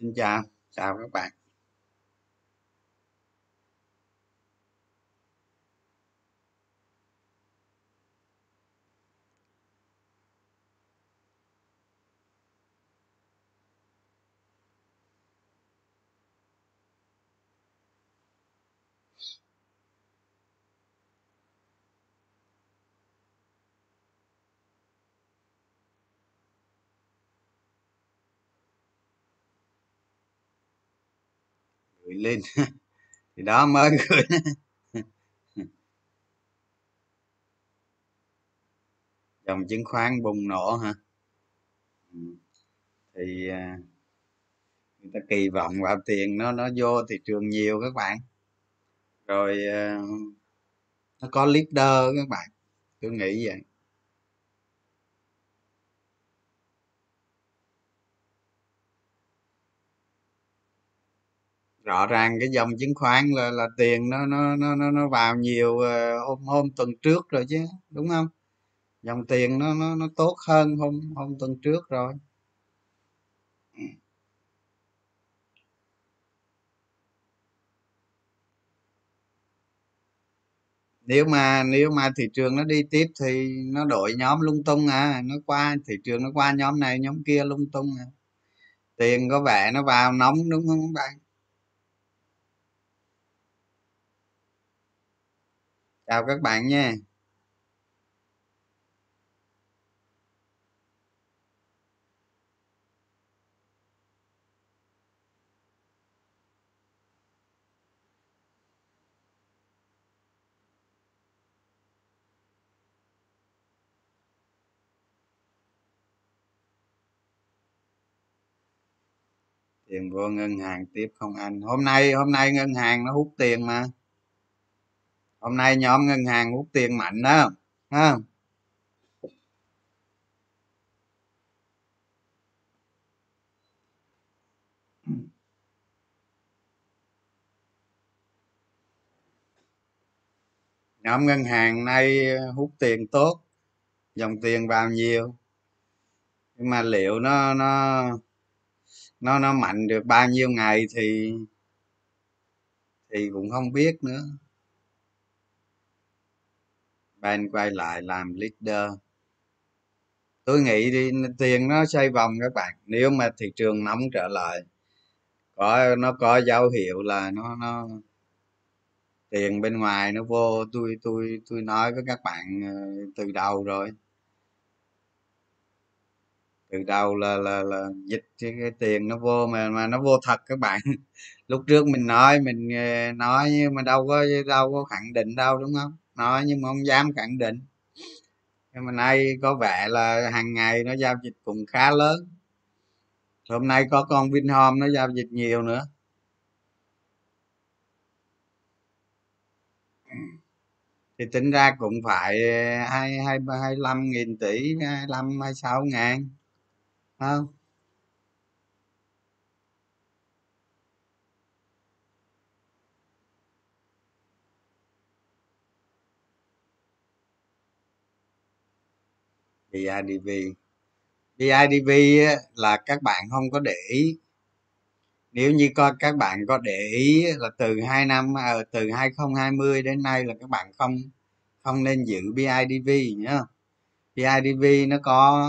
xin chào. Chào các bạn. Lên. Thì đó mới gửi. Dòng chứng khoán bùng nổ hả? Ừ. Thì à, người ta kỳ vọng vào tiền nó nó vô thị trường nhiều các bạn. Rồi à, nó có leader các bạn. Tôi nghĩ vậy. Rõ ràng cái dòng chứng khoán là là tiền nó nó nó nó nó vào nhiều ờ, hôm hôm tuần trước rồi chứ, đúng không? Dòng tiền nó nó nó tốt hơn hôm hôm tuần trước rồi. Nếu mà nếu mà thị trường nó đi tiếp thì nó đổi nhóm lung tung à nó qua, thị trường nó qua nhóm này, nhóm kia lung tung à. Tiền có vẻ nó vào nóng, đúng không các bạn? Chào các bạn nha. Tiền vô ngân hàng tiếp không anh? Hôm nay hôm nay ngân hàng nó hút tiền mà hôm nay nhóm ngân hàng hút tiền mạnh đó, ha. Nhóm ngân hàng nay ờ, hút tiền tốt, dòng tiền vào nhiều. Nhưng mà liệu nó nó nó nó mạnh được bao nhiêu ngày thì thì cũng không biết nữa ban quay lại làm leader. Tôi nghĩ đi tiền nó xoay vòng các bạn. Nếu mà thị trường nóng trở lại có nó có dấu hiệu là nó nó tiền bên ngoài nó vô. Tôi tôi tôi nói với các bạn ờ, từ đầu rồi. Từ đầu là là là dịch cái, cái tiền nó vô mà mà nó vô thật các bạn. Lúc trước mình nói mình nói nhưng mà đâu có đâu có khẳng định đâu đúng không? Nói, nhưng mà không dám khẳng định. Nhưng mà nay có vẻ là hàng ngày nó giao dịch cũng khá lớn. Hôm nay có con vinhome nó giao dịch nhiều nữa. Thì tính ra cũng phải hai hai hai lăm nghìn tỷ, hai lăm, hai sáu ngàn không? Bidv bidv là các bạn không có để ý. Nếu như coi các bạn có để ý là từ hai năm ờ, từ 2020 đến nay là các bạn không không nên giữ bidv nhá bidv nó có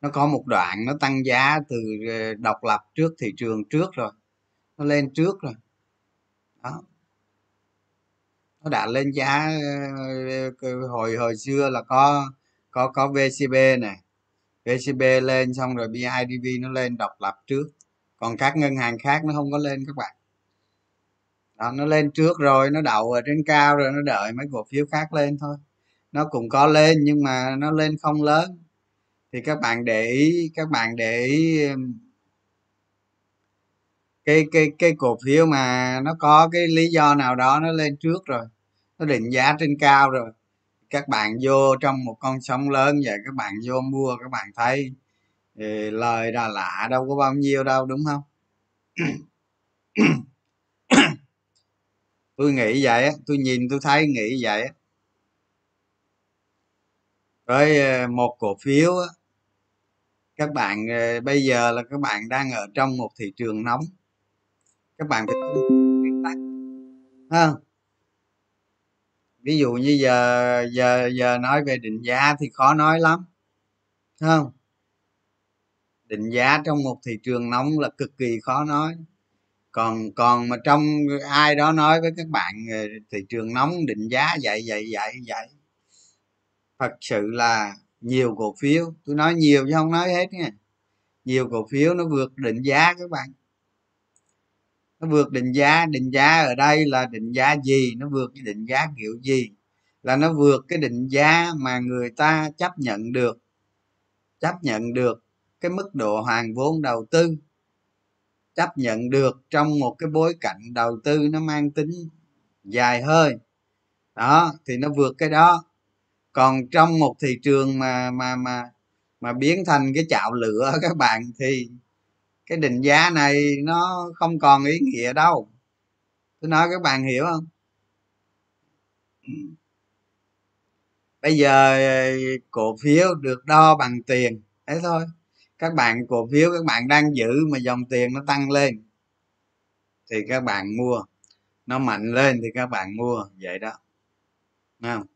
nó có một đoạn nó tăng giá từ ờ, độc lập trước thị trường trước rồi. Nó lên trước rồi. Đó. Nó đã lên giá ờ, ờ, hồi hồi xưa là có có có vcb này vcb lên xong rồi bidv nó lên độc lập trước. Còn các ngân hàng khác nó không có lên các bạn. Đó, nó lên trước rồi nó đậu ở trên cao rồi nó đợi mấy cổ phiếu khác lên thôi. Nó cũng có lên nhưng mà nó lên không lớn. Thì các bạn để ý các bạn để ý cái cái cái cổ phiếu mà nó có cái lý do nào đó nó lên trước rồi. Nó định giá trên cao rồi các bạn vô trong một con sóng lớn vậy, các bạn vô mua, các bạn thấy, thì lời là lạ đâu có bao nhiêu đâu, đúng không? Tôi nghĩ vậy á, tôi nhìn tôi thấy nghĩ vậy á. Với ờ, một cổ phiếu á, các bạn ờ, bây giờ là các bạn đang ở trong một thị trường nóng. Các bạn phải tuân ha? Ví dụ như giờ giờ giờ nói về định giá thì khó nói lắm không? Định giá trong một thị trường nóng là cực kỳ khó nói. Còn còn mà trong ai đó nói với các bạn ờ, thị trường nóng, định giá vậy vậy vậy vậy, thật sự là nhiều cổ phiếu. Tôi nói nhiều chứ không nói hết nha. Nhiều cổ phiếu nó vượt định giá các bạn nó vượt định giá định giá ở đây là định giá gì? Nó vượt cái định giá kiểu gì? Là nó vượt cái định giá mà người ta chấp nhận được, chấp nhận được cái mức độ hoàn vốn đầu tư, chấp nhận được trong một cái bối cảnh đầu tư nó mang tính dài hơi. Đó, thì nó vượt cái đó. Còn trong một thị trường mà mà mà mà biến thành cái chảo lửa, các bạn, thì cái định giá này nó không còn ý nghĩa đâu. Tôi nói các bạn hiểu không? Bây giờ ờ, cổ phiếu được đo bằng tiền. Thế thôi. Các bạn, cổ phiếu các bạn đang giữ mà dòng tiền nó tăng lên, thì các bạn mua. Nó mạnh lên thì các bạn mua. Vậy đó. Đúng không?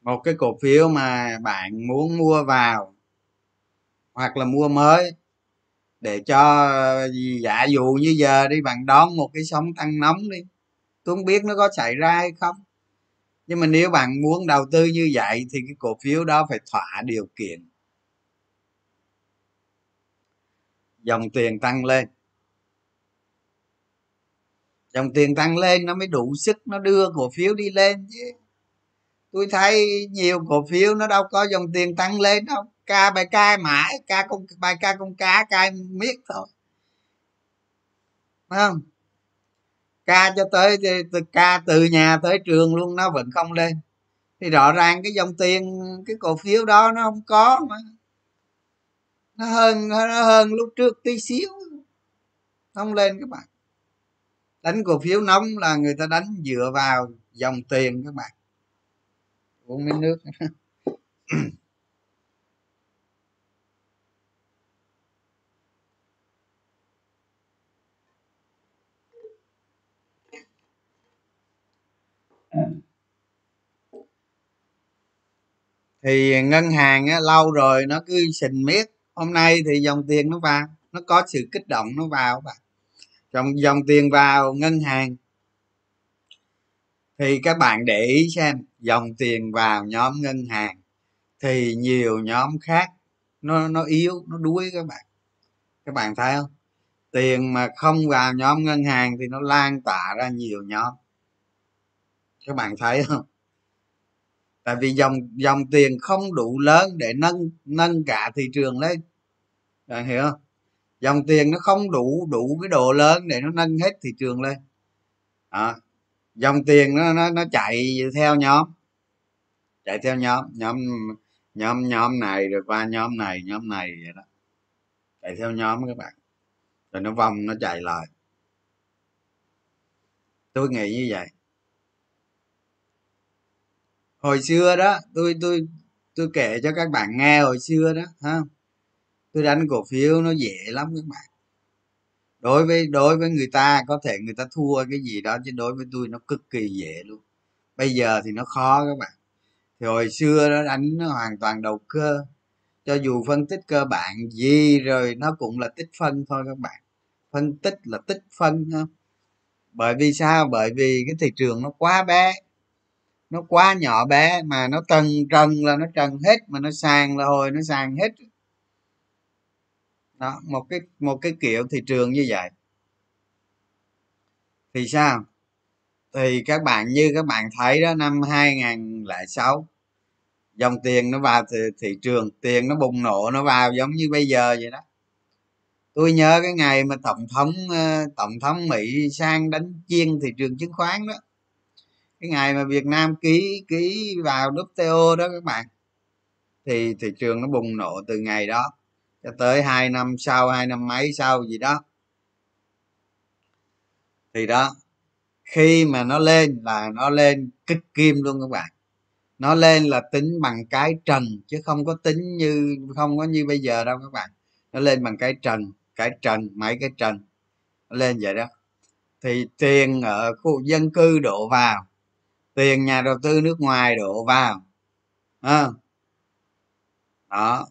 Một cái cổ phiếu mà bạn muốn mua vào hoặc là mua mới để cho giả dụ như giờ đi, bạn đón một cái sóng tăng nóng đi, tôi không biết nó có xảy ra hay không. Nhưng mà nếu bạn muốn đầu tư như vậy thì cái cổ phiếu đó phải thỏa điều kiện. Dòng tiền tăng lên. Dòng tiền tăng lên nó mới đủ sức nó đưa cổ phiếu đi lên chứ. Tôi thấy nhiều cổ phiếu nó đâu có dòng tiền tăng lên đâu ca, bài ca mãi, ca con, bài ca con cá, ca miết thôi. Đúng không? Ca cho tới từ ca từ nhà tới trường luôn, nó vẫn không lên. Thì rõ ràng cái dòng tiền, cái cổ phiếu đó nó không có mà. Nó hơn nó hơn lúc trước tí xíu. Không lên các bạn. Đánh cổ phiếu nóng là người ta đánh dựa vào dòng tiền các bạn. Uống miếng nước. thì ngân hàng á, lâu rồi nó cứ xình miết. Hôm nay thì dòng tiền nó vào nó có sự kích động nó vào bạn. Dòng dòng tiền vào ngân hàng. Thì các bạn để ý xem dòng tiền vào nhóm ngân hàng thì nhiều nhóm khác nó nó yếu nó đuối các bạn. Các bạn thấy không? Tiền mà không vào nhóm ngân hàng thì nó lan tỏa ra nhiều nhóm các bạn thấy không? Tại vì dòng dòng tiền không đủ lớn để nâng nâng cả thị trường lên bạn hiểu không? Dòng tiền nó không đủ đủ cái độ lớn để nó nâng hết thị trường lên. À, dòng tiền nó nó nó chạy theo nhóm. Chạy theo nhóm nhóm nhóm nhóm này rồi qua nhóm này nhóm này vậy đó. Chạy theo nhóm các bạn. Rồi nó vòng nó chạy lại. Tôi nghĩ như vậy hồi xưa đó, tôi tôi tôi kể cho các bạn nghe hồi xưa đó, ha. Tôi đánh cổ phiếu nó dễ lắm các bạn. Đối với đối với người ta, có thể người ta thua cái gì đó, chứ đối với tôi nó cực kỳ dễ luôn. Bây giờ thì nó khó các bạn. Thì hồi xưa nó đánh nó hoàn toàn đầu cơ. Cho dù phân tích cơ bản gì rồi, nó cũng là tích phân thôi các bạn. Phân tích là tích phân, ha. Bởi vì sao? Bởi vì cái thị trường nó quá bé nó quá nhỏ bé mà nó trần trần là nó trần hết mà nó sàn là hồi nó sàn hết. Đó một cái một cái kiểu thị trường như vậy. Thì sao? Thì các bạn như các bạn thấy đó năm 2006 dòng tiền nó vào thị, thị trường tiền nó bùng nổ nó vào giống như bây giờ vậy đó. Tôi nhớ cái ngày mà tổng thống ờ, tổng thống mỹ sang đánh chiên thị trường chứng khoán đó cái ngày mà việt nam ký ký vào WTO đó các bạn, thì thị trường nó bùng nổ từ ngày đó cho tới hai năm sau, hai năm mấy sau gì đó. Thì đó, khi mà nó lên là nó lên kích kim luôn các bạn. Nó lên là tính bằng cái trần chứ không có tính như, không có như bây giờ đâu các bạn. Nó lên bằng cái trần cái trần, mấy cái trần, nó lên vậy đó. Thì tiền ở khu dân cư đổ vào tiền nhà đầu tư nước ngoài đổ vào. À, đó.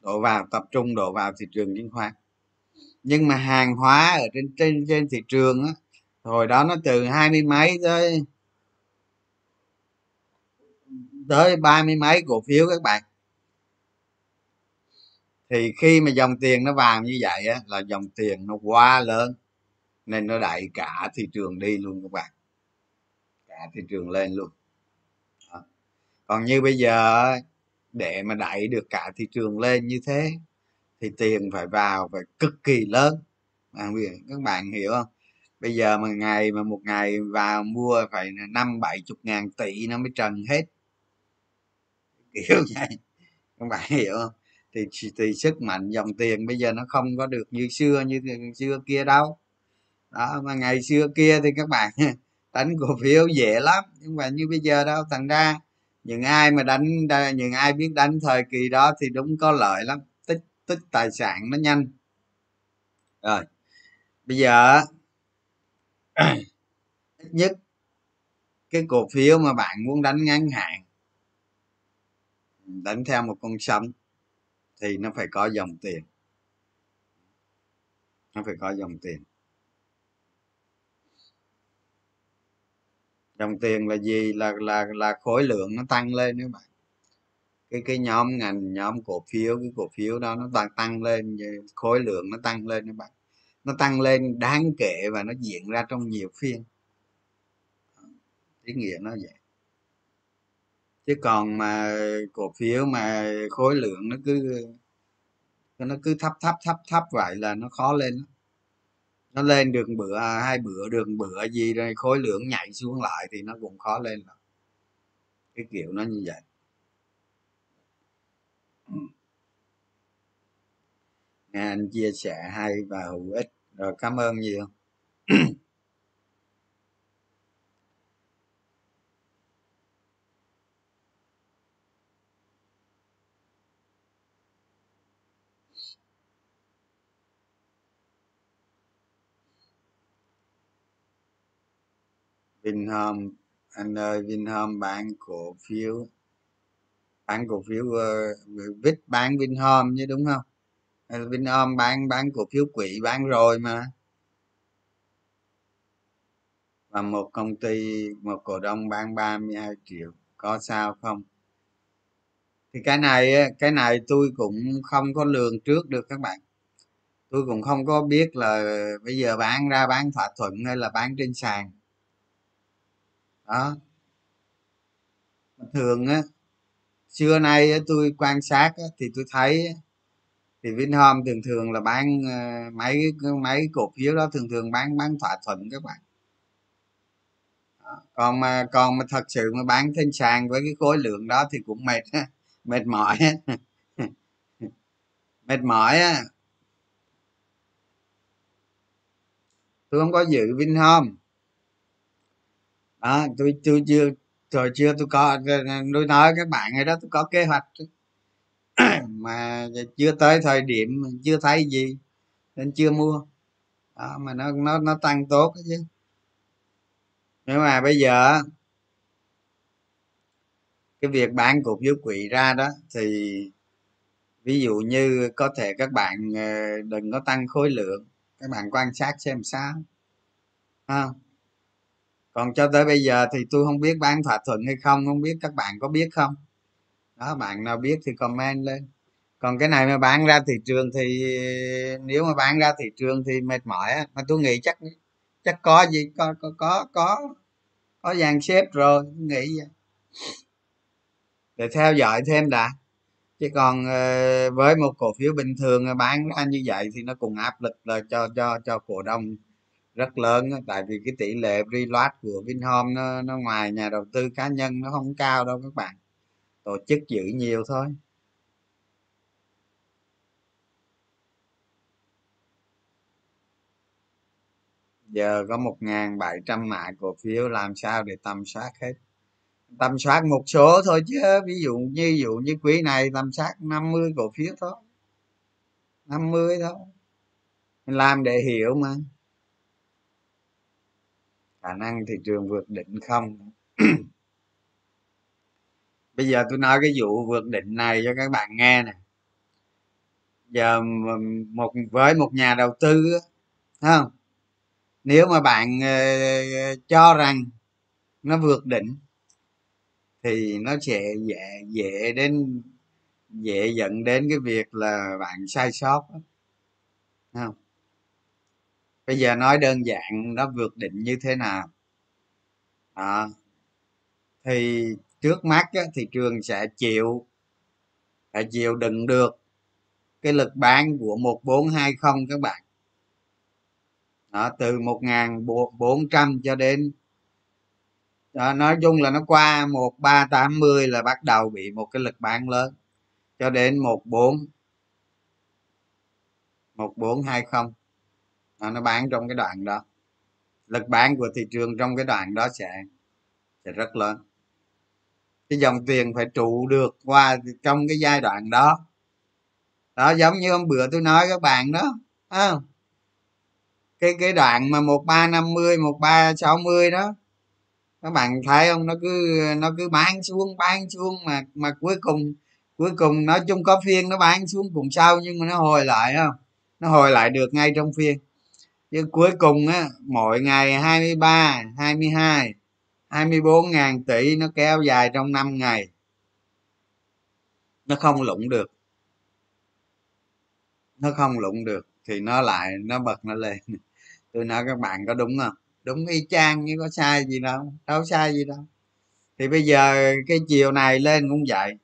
Đổ vào tập trung đổ vào thị trường chứng khoán. Nhưng mà hàng hóa ở trên trên trên thị trường á hồi đó nó từ hai mươi mấy tới tới ba mươi mấy cổ phiếu các bạn. Thì khi mà dòng tiền nó vào như vậy á là dòng tiền nó quá lớn nên nó đẩy cả thị trường đi luôn các bạn thị trường lên luôn. Đó. còn như bây giờ để mà đẩy được cả thị trường lên như thế, thì tiền phải vào, phải cực kỳ lớn. Các bạn hiểu không? Bây giờ mà ngày, mà một ngày vào mua phải năm, bảy chục ngàn tỷ nó mới trần hết. Kiểu vậy. Các bạn hiểu không? Thì thì sức mạnh dòng tiền bây giờ nó không có được như xưa như xưa kia đâu. Đó, mà ngày xưa kia thì các bạn đánh cổ phiếu dễ lắm, nhưng mà như bây giờ đâu, thành ra những ai mà đánh những ai biết đánh thời kỳ đó thì đúng có lợi lắm. Tích tích tài sản nó nhanh. Rồi, bây giờ ít nhất cái cổ phiếu mà bạn muốn đánh ngắn hạn, đánh theo một con sông thì nó phải có dòng tiền. Nó phải có dòng tiền. Dòng tiền là gì? Là là là khối lượng nó tăng lên các bạn. Cái cái nhóm ngành, nhóm cổ phiếu, cái cổ phiếu đó nó tăng tăng lên khối lượng nó tăng lên các bạn. Nó tăng lên đáng kể và nó diễn ra trong nhiều phiên. Ý nghĩa nó vậy. Chứ còn mà cổ phiếu mà khối lượng nó cứ nó cứ thấp thấp thấp thấp vậy là nó khó lên nó lên được bữa, hai bữa được bữa gì rồi khối lượng nhảy xuống lại thì nó cũng khó lên lắm cái kiểu nó như vậy. Nghe anh chia sẻ hay và hữu ích. Rồi, cảm ơn nhiều. Vinhome anh ơi Vinhome bán cổ phiếu. Bán cổ phiếu ờ, uh, vít bán Vinhome chứ đúng không? Ờ, Vinhome bán bán cổ phiếu quỹ bán rồi mà. Và một công ty một cổ đông bán 32 triệu có sao không? Thì cái này cái này tôi cũng không có lường trước được các bạn. Tôi cũng không có biết là bây giờ bán ra bán thỏa thuận hay là bán trên sàn đó. Thường á, xưa nay tôi quan sát thì tôi thấy thì Vinhome thường thường là bán ờ, mấy mấy cổ phiếu đó thường thường bán bán thỏa thuận các bạn. Còn mà còn mà thật sự mà bán trên sàn với cái khối lượng đó thì cũng mệt mệt mỏi mệt mỏi á. Tôi không có dự Vinhome đó tôi tôi chưa rồi chưa tôi có tôi nói các bạn ấy đó tôi có kế hoạch. Mà chưa tới thời điểm chưa thấy gì nên chưa mua. Đó, mà nó nó nó tăng tốt chứ. Nhưng mà bây giờ cái việc bán cổ phiếu quỹ ra đó thì ví dụ như có thể các bạn ờ, đừng có tăng khối lượng các bạn quan sát xem sao. Không còn cho tới bây giờ thì tôi không biết bán thỏa thuận hay không không biết các bạn có biết không? Đó, bạn nào biết thì comment lên. Còn cái này mà bán ra thị trường thì, nếu mà bán ra thị trường thì mệt mỏi á. Mà tôi nghĩ chắc chắc có gì, có có có có có dàn xếp rồi nghĩ vậy. Để theo dõi thêm đã. Chứ còn ờ, với một cổ phiếu bình thường bán ra như vậy thì nó cũng áp lực là cho cho cho cổ đông rất lớn tại vì cái tỷ lệ reload của Vinhome nó, nó ngoài nhà đầu tư cá nhân nó không cao đâu các bạn. Tổ chức giữ nhiều thôi. Giờ có một ngàn bảy trăm mã cổ phiếu làm sao để tầm soát hết? Tầm soát một số thôi chứ ví dụ như ví dụ như quý này tầm soát 50 cổ phiếu thôi. 50 thôi. Mình làm để hiểu mà khả năng thị trường vượt đỉnh không? Bây giờ tôi nói cái vụ vượt đỉnh này cho các bạn nghe nè. Giờ một, với một nhà đầu tư không? Nếu mà bạn ờ, cho rằng nó vượt đỉnh thì nó sẽ dễ dễ đến, dễ dẫn đến cái việc là bạn sai sót không? Bây giờ nói đơn giản nó vượt định như thế nào? À, thì trước mắt á, thị trường sẽ chịu phải chịu đựng được cái lực bán của 1420 các bạn. Đó, từ 1400 cho đến đó, nói chung là nó qua 1380 là bắt đầu bị một cái lực bán lớn cho đến 14 1420 nó, nó bán trong cái đoạn đó. Lực bán của thị trường trong cái đoạn đó sẽ sẽ rất lớn. Cái dòng tiền phải trụ được qua trong cái giai đoạn đó. Đó giống như hôm bữa tôi nói các bạn đó à, cái cái đoạn mà một ba năm mươi một ba sáu mươi đó các bạn thấy không? Nó cứ nó cứ bán xuống bán xuống mà mà cuối cùng cuối cùng nói chung có phiên nó bán xuống cùng sau nhưng mà nó hồi lại không? Nó hồi lại được ngay trong phiên nhưng cuối cùng á, mỗi ngày 23 22 24 ngàn tỷ nó kéo dài trong 5 ngày. Nó không lụng được. Nó không lụng được thì nó lại, nó bật nó lên. Tôi nói các bạn có đúng không? Đúng y chang như có sai gì đâu đâu sai gì đâu. Thì bây giờ cái chiều này lên cũng vậy.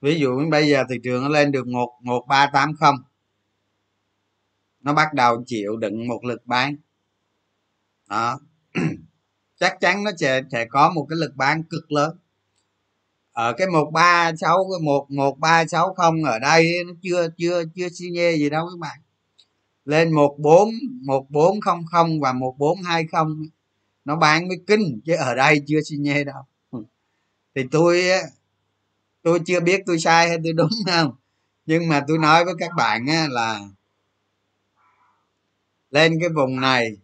Ví dụ bây giờ thị trường nó lên được một một ba tám không nó bắt đầu chịu đựng một lực bán. Đó. Chắc chắn nó sẽ sẽ có một cái lực bán cực lớn. Ở cái một ba sáu một một ba sáu không ở đây nó chưa chưa chưa xi nhê gì đâu các bạn. Lên một bốn một bốn không không và một bốn hai không nó bán mới kinh chứ ở đây chưa xi nhê đâu. Thì tôi tôi chưa biết tôi sai hay tôi đúng không? Nhưng mà tôi nói với các bạn á, là lên cái vùng này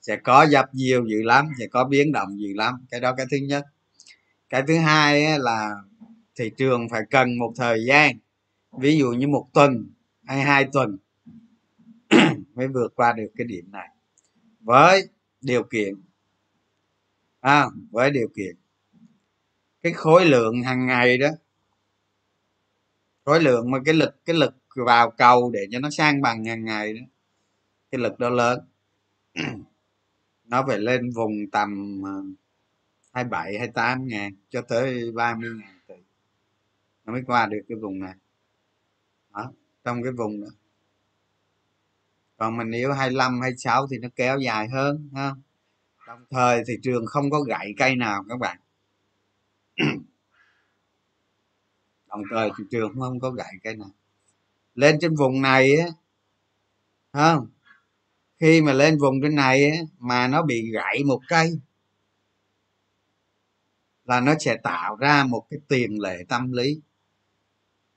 sẽ có dập nhiều dữ lắm sẽ có biến động dữ lắm. Cái đó cái thứ nhất. Cái thứ hai là thị trường phải cần một thời gian ví dụ như một tuần hay hai tuần mới vượt qua được cái điểm này. Với điều kiện à, với điều kiện cái khối lượng hàng ngày đó khối lượng mà cái lực cái lực vào cầu để cho nó sang bằng hàng ngày đó cái lực đó lớn. Nó phải lên vùng tầm ờ, 27 28 ngàn cho tới 30 ngàn tỷ. Nó mới qua được cái vùng này. Đó, trong cái vùng đó. Còn mình nếu 25 26 thì nó kéo dài hơn, ha. Đồng thời thị trường không có gãy cây nào, các bạn. Đồng thời thị trường không có gãy cây nào. Lên trên vùng này á không? Khi mà lên vùng trên này mà nó bị gãy một cây, là nó sẽ tạo ra một cái tiền lệ tâm lý.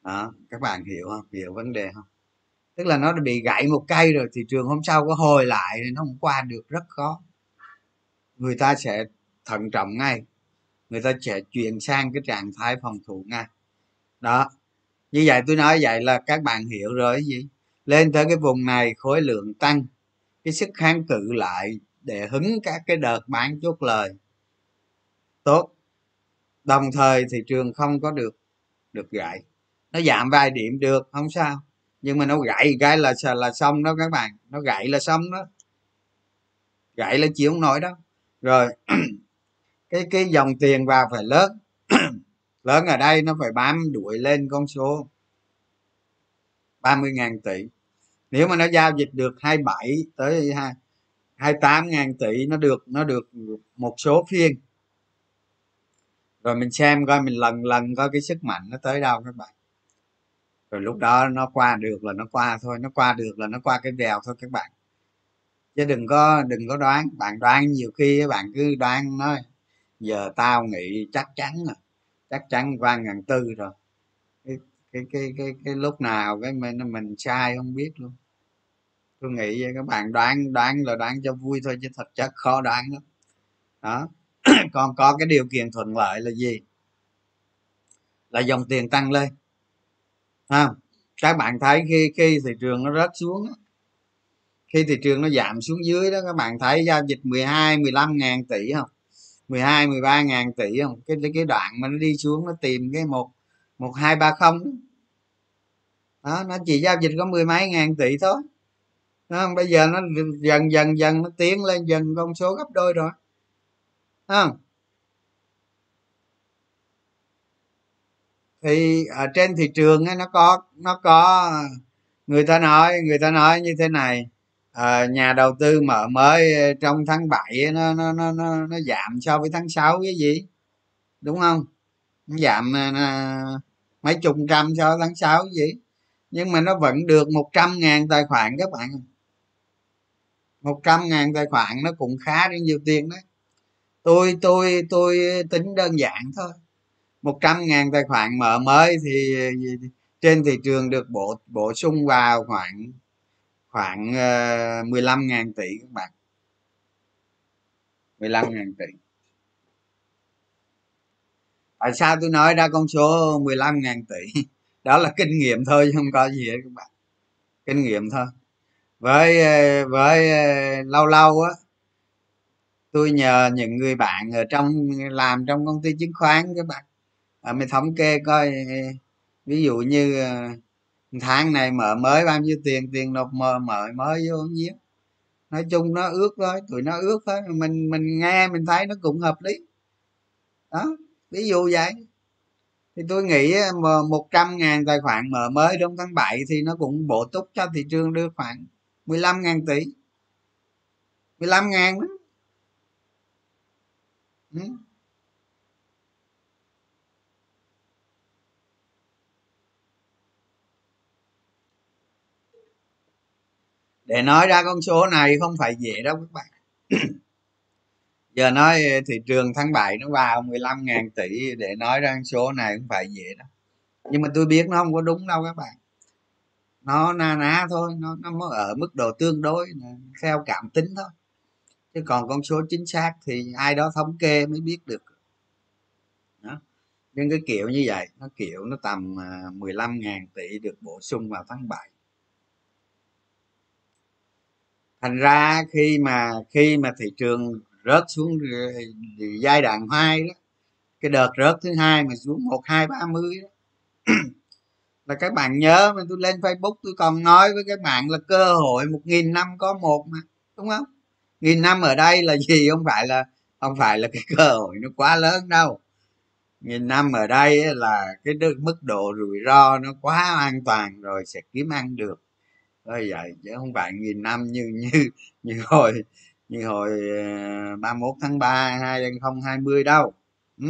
Đó, các bạn hiểu không? Hiểu vấn đề không? Tức là nó bị gãy một cây rồi thị trường hôm sau có hồi lại thì nó không qua được, rất khó. Người ta sẽ thận trọng ngay. Người ta sẽ chuyển sang cái trạng thái phòng thủ ngay. Đó, như vậy tôi nói vậy là các bạn hiểu rồi gì? Lên tới cái vùng này khối lượng tăng cái sức kháng cự lại để hứng các cái đợt bán chốt lời. Tốt. Đồng thời thị trường không có được được gãy. Nó giảm vài điểm được, không sao. Nhưng mà nó gãy cái là là xong đó các bạn. Nó gãy là xong đó. Gãy là chịu không nổi đó. Rồi, cái cái dòng tiền vào phải lớn. Lớn ở đây nó phải bám đuổi lên con số 30.000 tỷ nếu mà nó giao dịch được 27 tới 28 ngàn tỷ, nó được nó được một số phiên. Rồi mình xem coi, mình lần lần coi cái sức mạnh nó tới đâu các bạn. Rồi lúc đó nó qua được là nó qua thôi, nó qua được là nó qua cái đèo thôi các bạn. Chứ đừng có đừng có đoán. Bạn đoán nhiều khi bạn cứ đoán nói giờ tao nghĩ chắc chắn rồi, chắc chắn qua ngàn tư rồi cái cái cái cái, lúc nào cái mình mình sai không biết luôn. Tôi nghĩ vậy các bạn đoán đoán là đoán cho vui thôi chứ thật chất khó đoán lắm. Đó. Còn có cái điều kiện thuận lợi là gì? Là dòng tiền tăng lên. Ha các bạn thấy khi khi thị trường nó rớt xuống khi thị trường nó giảm xuống dưới đó các bạn thấy giao dịch 12 15 ngàn tỷ không? 12 13 ngàn tỷ không? Cái cái đoạn mà nó đi xuống nó tìm cái một một hai ba không. Đó nó chỉ giao dịch có mười mấy ngàn tỷ thôi. Đó, bây giờ nó dần dần dần nó tiến lên dần con số gấp đôi rồi. Không? Thì ở trên thị trường ấy, nó có nó có người ta nói người ta nói như thế này à, nhà đầu tư mở mới trong tháng 7 nó nó nó nó, nó giảm so với tháng 6 cái gì? Đúng không? Giảm à, mấy chục trăm cho tháng 6 gì? Nhưng mà nó vẫn được 100 ngàn tài khoản các bạn 100 ngàn tài khoản nó cũng khá đến nhiều tiền đấy. Tôi tôi tôi tính đơn giản thôi. 100 ngàn tài khoản mở mới thì trên thị trường được bổ bổ sung vào khoảng khoảng ờ, 15 ngàn tỷ các bạn. 15 ngàn tỷ tại sao tôi nói ra con số 15 ngàn tỷ? Đó là kinh nghiệm thôi chứ không có gì hết các bạn. Kinh nghiệm thôi. Với với lâu lâu á tôi nhờ những người bạn ở trong làm trong công ty chứng khoán các bạn. À, mình thống kê coi ví dụ như ờ, tháng này mở mới bao nhiêu tiền tiền nộp mở mở mới vô nhiêu nói chung nó ước thôi tụi nó ước thôi. Mình mình nghe mình thấy nó cũng hợp lý. Đó ví dụ vậy. Thì tôi nghĩ ờ, một trăm ngàn tài khoản mở mới trong tháng 7 thì nó cũng bổ túc cho thị trường đưa khoảng 15 ngàn tỷ. 15 ngàn đó. Ừ. để nói ra con số này không phải dễ đâu các bạn. giờ nói ờ, thị trường tháng 7 nó vào 15 ngàn tỷ để nói ra số này không phải dễ đâu. Nhưng mà tôi biết nó không có đúng đâu các bạn. Nó na ná thôi nó nó ở mức độ tương đối theo cảm tính thôi. Chứ còn con số chính xác thì ai đó thống kê mới biết được. Đó. nhưng cái kiểu như vậy nó kiểu nó tầm 15 à, ngàn tỷ được bổ sung vào tháng 7 thành ra khi mà khi mà thị trường rớt xuống giai đoạn hai đó, cái đợt rớt thứ hai mà xuống một, hai, ba mươi là các bạn nhớ mà tôi lên facebook tôi còn nói với các bạn là cơ hội một nghìn năm có một mà, đúng không? Nghìn năm ở đây là gì? Không phải là, không phải là cái cơ hội nó quá lớn đâu. Nghìn năm ở đây là cái mức độ rủi ro nó quá an toàn rồi sẽ kiếm ăn được. Thôi vậy chứ không phải nghìn năm như như như hồi như hồi ờ, 31 tháng 3 2020 đâu. Ừ.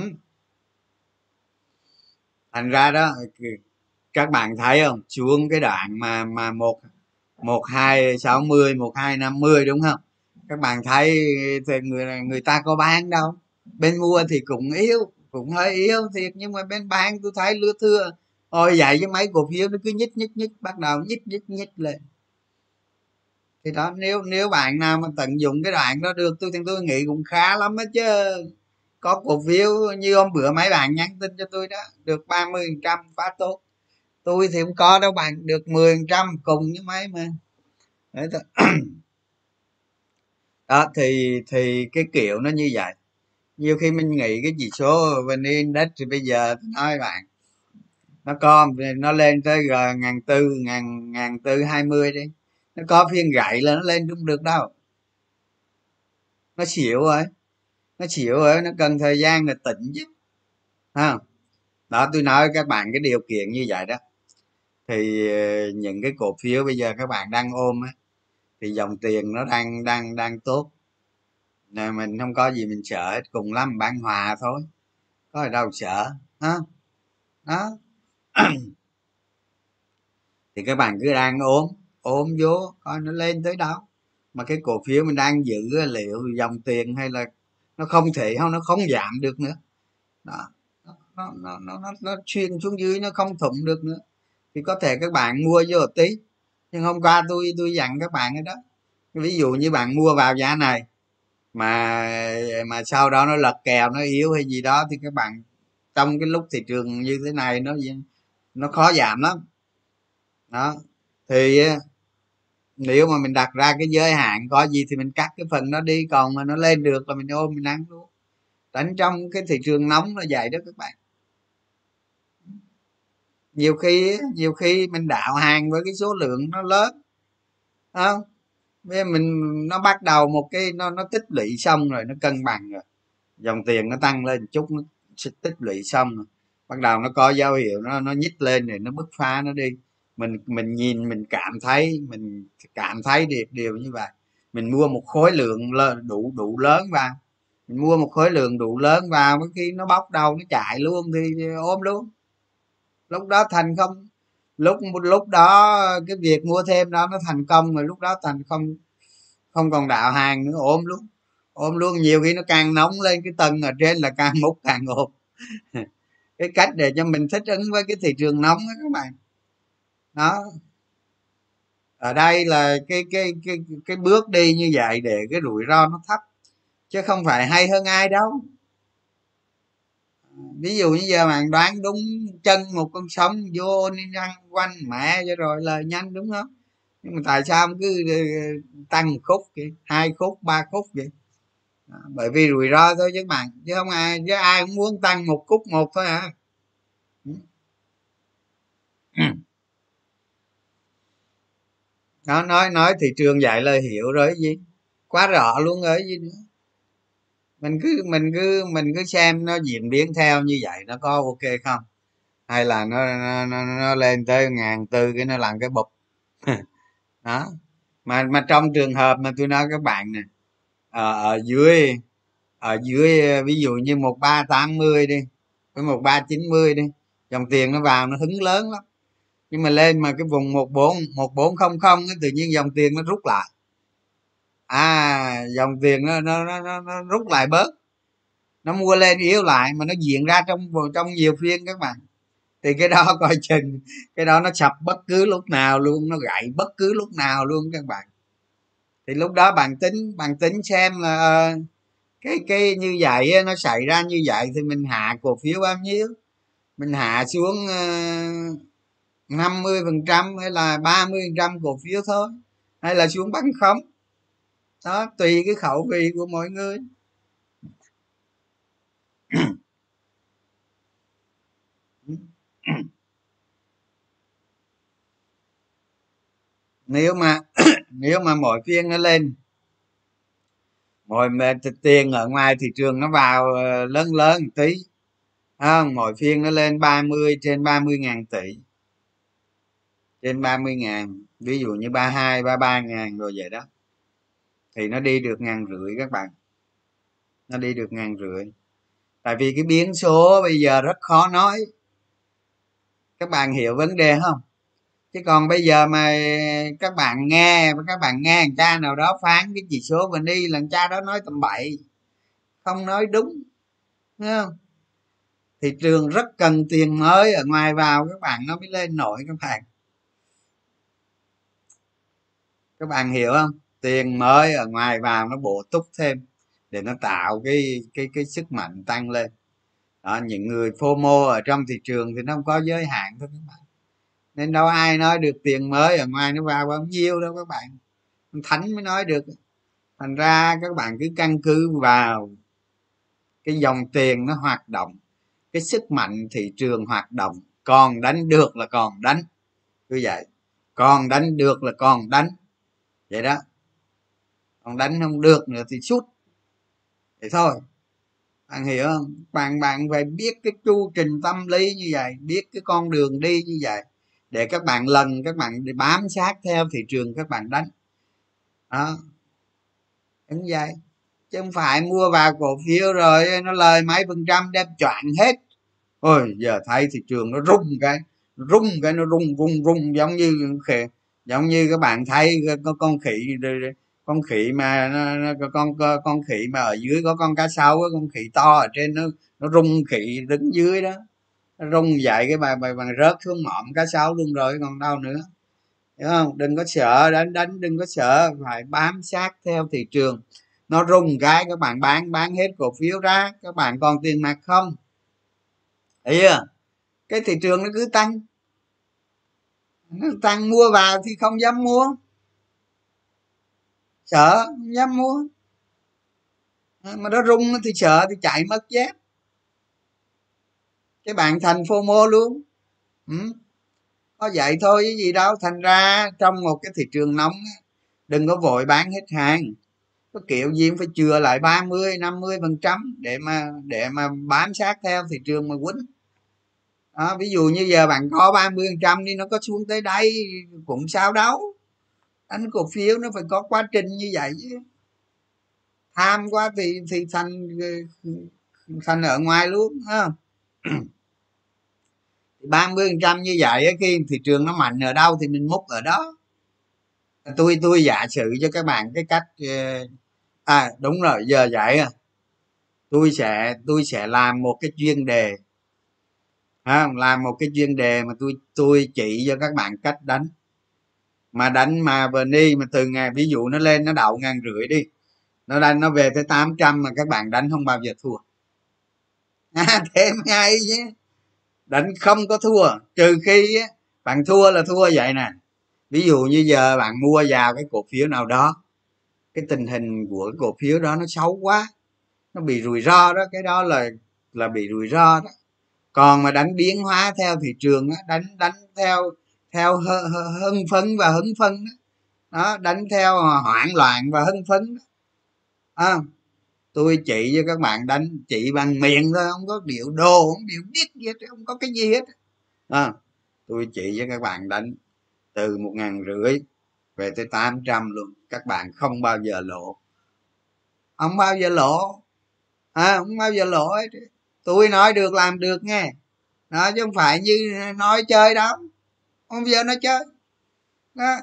thành ra đó các bạn thấy không? Xuống cái đoạn mà mà một một hai sáu mươi, một hai năm mươi đúng không? Các bạn thấy thì người người ta có bán đâu. Bên mua thì cũng yếu, cũng hơi yếu thiệt, nhưng mà bên bán tôi thấy lứa thưa, ôi vậy với mấy cổ phiếu nó cứ nhích nhích nhích, bắt đầu nhích nhích nhích lên thì đó, nếu nếu bạn nào mà tận dụng cái đoạn đó được, tôi thì tôi nghĩ cũng khá lắm á chứ. Có cổ phiếu như hôm bữa mấy bạn nhắn tin cho tôi đó, được 30 trăm quá tốt. Tôi thì không có đâu bạn, được 10 trăm cùng với mấy mà. Đấy đó, thì thì cái kiểu nó như vậy. Nhiều khi mình nghĩ cái chỉ số vn index thì bây giờ nói bạn, nó con nó lên tới gần ngàn tư, ngàn ngàn tư hai mươi đi nó có phiên gãy là nó lên không được đâu. Nó xỉu rồi. Nó xỉu rồi, nó cần thời gian là tỉnh chứ. Ha đó, tôi nói các bạn cái điều kiện như vậy đó. Thì ờ, những cái cổ phiếu bây giờ các bạn đang ôm á, thì dòng tiền nó đang đang đang tốt. Nên mình không có gì mình sợ hết, cùng lắm, bán hòa thôi. Có gì đâu sợ ha đó. Thì các bạn cứ đang ốm ôm vô coi nó lên tới đâu mà cái cổ phiếu mình đang giữ liệu dòng tiền hay là nó không thể không nó không giảm được nữa. Đó. Nó nó nó nó, nó xuyên xuống dưới nó không thủng được nữa. Thì có thể các bạn mua vô tí. Nhưng hôm qua tôi tôi dặn các bạn cái đó. Ví dụ như bạn mua vào giá này mà mà sau đó nó lật kèo nó yếu hay gì đó thì các bạn trong cái lúc thị trường như thế này nó nó khó giảm lắm. Đó. Thì nếu mà mình đặt ra cái giới hạn có gì thì mình cắt cái phần nó đi, còn mà nó lên được là mình ôm, mình ăn luôn. Đánh trong cái thị trường nóng là vậy đó các bạn. Nhiều khi nhiều khi mình đạo hàng với cái số lượng nó lớn không? Bây mình, nó bắt đầu một cái, nó nó tích lũy xong rồi nó cân bằng rồi. Dòng tiền nó tăng lên chút, nó tích lũy xong rồi. bắt đầu nó có dấu hiệu nó nó nhích lên rồi nó bứt phá nó đi mình mình nhìn, mình cảm thấy, mình cảm thấy được điều như vậy. Mình mua một khối lượng đủ đủ lớn vào. Mình mua một khối lượng đủ lớn vào có khi nó bóc đầu, nó chạy luôn thì ôm luôn. Lúc đó thành không, lúc lúc đó cái việc mua thêm đó nó thành công rồi lúc đó thành không không còn đạo hàng nữa, ôm luôn. Ôm luôn, nhiều khi nó càng nóng lên cái tầng ở trên là càng múc càng ôm. Cái cách để cho mình thích ứng với cái thị trường nóng đó các bạn đó. Ở đây là cái cái cái cái bước đi như vậy để cái rủi ro nó thấp, chứ không phải hay hơn ai đâu. Ví dụ như giờ bạn đoán đúng chân một con sống vô nên răng quanh mẹ cho rồi lời nhanh, đúng không? Nhưng mà tại sao cứ ờ, tăng một khúc vậy, hai khúc, ba khúc vậy? Bởi vì rủi ro thôi chứ bạn, chứ không ai, chứ ai cũng muốn tăng một khúc một thôi à nó nói nói thị trường dạy lời hiểu rồi gì? Quá rõ luôn rồi gì nữa? Mình cứ mình cứ mình cứ xem nó diễn biến theo như vậy nó có ok không? Hay là nó nó, nó, nó lên tới ngàn tư cái nó làm cái bụp đó. Mà mà trong trường hợp mà tôi nói các bạn nè ở, ở dưới ở dưới ví dụ như một ba tám mươi đi với một ba chín mươi đi dòng tiền nó vào nó hứng lớn lắm nhưng mà lên mà cái vùng một bốn một bốn không không tự nhiên dòng tiền nó rút lại. À dòng tiền nó nó, nó nó rút lại bớt. Nó mua lên yếu lại mà nó diễn ra trong trong nhiều phiên các bạn. Thì cái đó coi chừng cái đó nó sập bất cứ lúc nào luôn nó gãy bất cứ lúc nào luôn các bạn. Thì lúc đó bạn tính bạn tính xem là ờ, cái cái như vậy nó xảy ra như vậy thì mình hạ cổ phiếu bao nhiêu? Mình hạ xuống uh, 50 phần trăm hay là 30 phần trăm cổ phiếu thôi, hay là xuống bắn không đó, tùy cái khẩu vị của mọi người. Nếu mà nếu mà mỗi phiên nó lên, mỗi tiền ở ngoài thị trường nó vào ờ, lớn lớn một tí. Không? Mỗi phiên nó lên 30 trên 30 ngàn tỷ trên 30 ngàn, ví dụ như 32 33 ngàn rồi vậy đó. Thì nó đi được ngàn rưỡi các bạn. Nó đi được ngàn rưỡi. Tại vì cái biến số bây giờ rất khó nói. Các bạn hiểu vấn đề không? Chứ còn bây giờ mà các bạn nghe, các bạn nghe thằng cha nào đó phán cái chỉ số mình đi là cha đó nói tầm bậy. Không nói đúng Đúng không? Thị trường rất cần tiền mới ở ngoài vào các bạn, nó mới lên nổi các bạn. Các bạn hiểu không? Tiền mới ở ngoài vào nó bổ túc thêm để nó tạo cái cái cái sức mạnh tăng lên. Đó, những người fomo ở trong thị trường thì nó không có giới hạn thôi các bạn. Nên đâu ai nói được tiền mới ở ngoài nó vào bao nhiêu đâu các bạn. Thánh mới nói được. Thành ra các bạn cứ căn cứ vào cái dòng tiền nó hoạt động cái sức mạnh thị trường hoạt động. Còn đánh được là còn đánh. Cứ vậy. Còn đánh được là còn đánh vậy đó. Còn đánh không được nữa thì sút. Vậy thôi. Bạn hiểu không? Bạn bạn phải biết cái chu trình tâm lý như vậy, biết cái con đường đi như vậy để các bạn lần, các bạn để bám sát theo thị trường các bạn đánh. Đó. Đúng vậy. Chứ không phải mua vào cổ phiếu rồi nó lời mấy phần trăm đem choạng hết. Ôi, giờ thấy thị trường nó rung cái rung cái nó rung rung rung giống như khỉ giống như các bạn thấy có con khỉ con khỉ mà nó, nó, con con khỉ mà ở dưới có con cá sấu con khỉ to ở trên nó nó rung khỉ đứng dưới đó. Nó rung dậy cái bài bài bằng rớt xuống mỏm cá sấu luôn rồi còn đâu nữa. Hiểu không? Đừng có sợ đánh đánh đừng có sợ phải bám sát theo thị trường. Nó rung cái các bạn bán bán hết cổ phiếu ra các bạn còn tiền mặt không? Thấy chưa? Cái thị trường nó cứ tăng. tăng mua vào thì không dám mua. Sợ, không dám mua. À, mà nó rung thì sợ thì chạy mất dép. Cái bạn thành phô mô luôn. Ừ. có vậy thôi cái gì đâu. Thành ra trong một cái thị trường nóng đừng có vội bán hết hàng. Có kiểu gì cũng phải chừa lại 30 50 phần trăm để mà để mà bám sát theo thị trường mà quýnh à, ví dụ như giờ bạn có 30 phần trăm đi nó có xuống tới đây cũng sao đâu. Đánh cổ phiếu nó phải có quá trình như vậy chứ. Tham quá thì thì thành thành ờ, ở ngoài luôn ha. Ba mươi phần trăm như vậy khi thị trường nó mạnh ở đâu thì mình múc ở đó. Tôi tôi giả sử cho các bạn cái cách ờ, à đúng rồi giờ vậy à. Tôi sẽ tôi sẽ làm một cái chuyên đề à, làm một cái chuyên đề mà tôi tôi chỉ cho các bạn cách đánh. Mà đánh mà ni mà từ ngày ví dụ nó lên nó đậu ngàn rưỡi đi nó đánh nó về tới 800 mà các bạn đánh không bao giờ thua. À, thế ngay chứ. Đánh không có thua trừ khi bạn thua là thua vậy nè. Ví dụ như giờ bạn mua vào cái cổ phiếu nào đó cái tình hình của cái cổ phiếu đó nó xấu quá nó bị rủi ro đó cái đó là là bị rủi ro đó còn mà đánh biến hóa theo thị trường đó, đánh đánh theo theo hưng phấn và hứng phấn đó, đó đánh theo hoảng loạn và hưng phấn đó. À, tôi chỉ cho các bạn đánh chỉ bằng miệng thôi không có điệu đồ không điệu biết gì hết không có cái gì hết. À, tôi chỉ cho các bạn đánh từ một ngàn rưỡi về tới tám trăm luôn các bạn không bao giờ lộ. Không bao giờ lộ. À, không bao giờ lộ hết tôi nói được làm được nghe. Đó chứ không phải như nói chơi đâu không giờ nói chơi. Đó.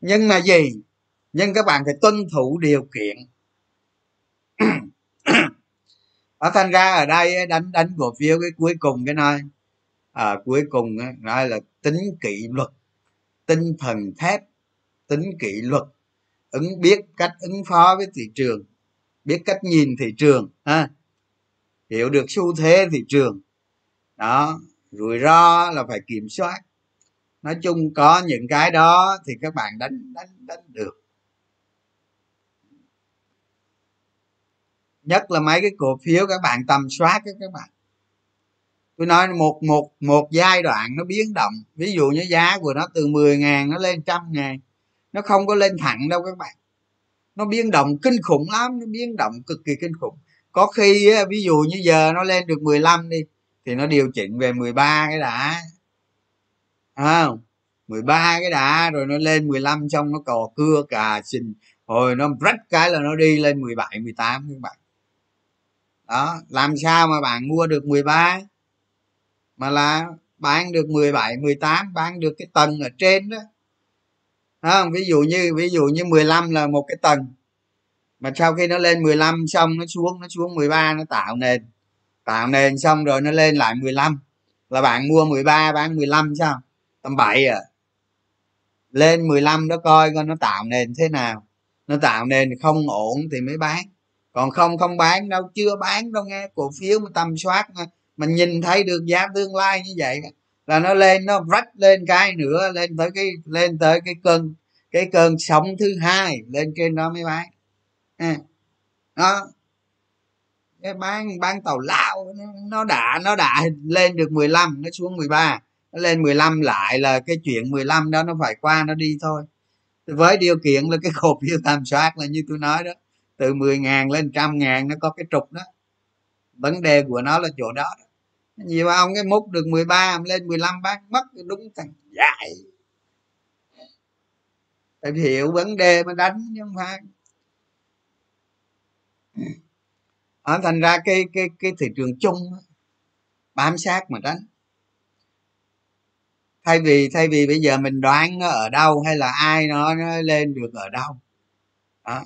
Nhưng mà gì? Nhưng các bạn phải tuân thủ điều kiện. Ở thành ra ở đây đánh đánh cổ phiếu cái cuối cùng cái nói à, cuối cùng nói là tính kỷ luật tinh thần thép tính kỷ luật. Ứng biết cách ứng phó với thị trường biết cách nhìn thị trường ha hiểu được xu thế thị trường. Đó, rủi ro là phải kiểm soát. Nói chung có những cái đó thì các bạn đánh đánh đánh được. Nhất là mấy cái cổ phiếu các bạn tầm soát các bạn. Tôi nói một một một giai đoạn nó biến động. Ví dụ như giá của nó từ 10 ngàn nó lên trăm ngàn, nó không có lên thẳng đâu các bạn. Nó biến động kinh khủng lắm, nó biến động cực kỳ kinh khủng có khi ví dụ như giờ nó lên được 15 đi thì nó điều chỉnh về 13 cái đã. Không? à, 13 cái đã rồi nó lên 15 xong nó cò cưa cà xình hồi nó rách cái là nó đi lên 17 18 các bạn. Đó làm sao mà bạn mua được 13 mà là bán được 17 18 bán được cái tầng ở trên đó. Không? Ví dụ như ví dụ như 15 là một cái tầng mà sau khi nó lên 15 xong nó xuống nó xuống 13 nó tạo nền. Tạo nền xong rồi nó lên lại 15 là bạn mua 13 bán 15 sao? Tầm 7 à. Lên 15 đó coi coi nó tạo nền thế nào. Nó tạo nền không ổn thì mới bán. Còn không không bán đâu chưa bán đâu nghe. Cổ phiếu mà tầm soát mà, mà nhìn thấy được giá tương lai như vậy là nó lên nó rách lên cái nữa lên tới cái lên tới cái cơn cái cơn sóng thứ hai lên trên đó mới bán à, đó. Cái bán bán tàu lao nó đã nó đã lên được 15 nó xuống 13 nó lên 15 lại là cái chuyện 15 đó nó phải qua nó đi thôi. Với điều kiện là cái cổ phiếu tầm soát là như tôi nói đó từ 10 ngàn lên trăm ngàn nó có cái trục đó. Vấn đề của nó là chỗ đó, đó. nhiều ông cái múc được 13 lên 15 bán mất đúng thằng dại. Phải hiểu vấn đề mà đánh nhưng không phải à, thành ra cái cái cái thị trường chung bám sát mà tránh. Thay vì thay vì bây giờ mình đoán nó ở đâu hay là ai nó, nó lên được ở đâu đó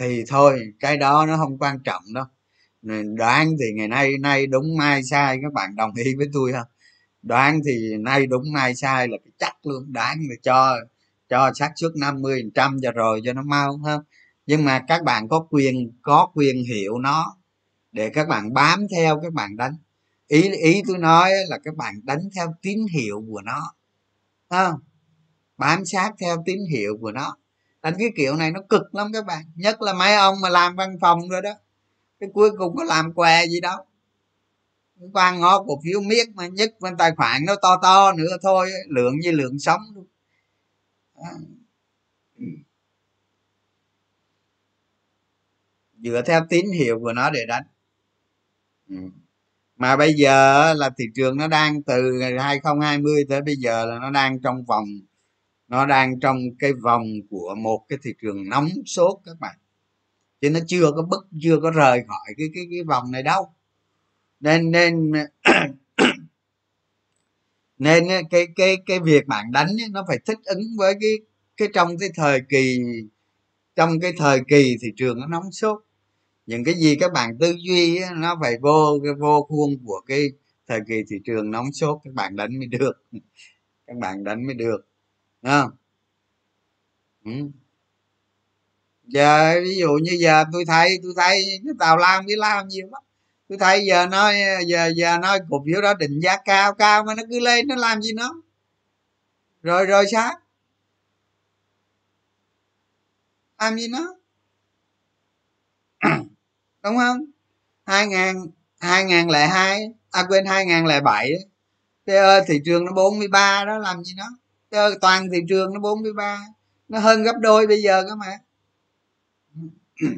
thì thôi cái đó nó không quan trọng đâu. Đoán thì ngày nay nay đúng mai sai các bạn đồng ý với tôi không? Đoán thì nay đúng mai sai là chắc luôn đoán thì cho cho xác suất 50 phần trăm cho rồi cho nó mau không? Nhưng mà các bạn có quyền có quyền hiểu nó để các bạn bám theo các bạn đánh. Ý ý tôi nói là các bạn đánh theo tín hiệu của nó. Không? Bám sát theo tín hiệu của nó. Đánh cái kiểu này nó cực lắm các bạn. Nhất là mấy ông mà làm văn phòng rồi đó. Cái cuối cùng có làm què gì đâu. Quan ngó cổ phiếu miết mà nhất bên tài khoản nó to to nữa thôi lượng như lượng sống luôn. Dựa theo tín hiệu của nó để đánh. Ừ. mà bây giờ là thị trường nó đang từ 2020 tới bây giờ là nó đang trong vòng, nó đang trong cái vòng của một cái thị trường nóng sốt các bạn. Chứ nó chưa có bức chưa có rời khỏi cái cái cái vòng này đâu. Nên nên nên cái cái cái việc bạn đánh nó phải thích ứng với cái cái trong cái thời kỳ, trong cái thời kỳ thị trường nó nóng sốt những cái gì các bạn tư duy nó phải vô cái, vô khuôn của cái thời kỳ thị trường nóng sốt, các bạn đánh mới được. Các bạn đánh mới được không? Ừ. giờ ví dụ như giờ tôi thấy tôi thấy cái tàu lao với lao nhiều lắm. Tôi thấy giờ nói, giờ giờ nói cổ phiếu đó định giá cao cao mà nó cứ lên, nó làm gì nó? Rồi rồi sao? Làm gì nó? Đúng không? Hai ngàn hai ngàn lẻ hai à quên, hai ngàn lẻ bảy. Thị trường nó 43 đó làm gì nó toàn thị trường nó 43 nó hơn gấp đôi bây giờ cơ mà.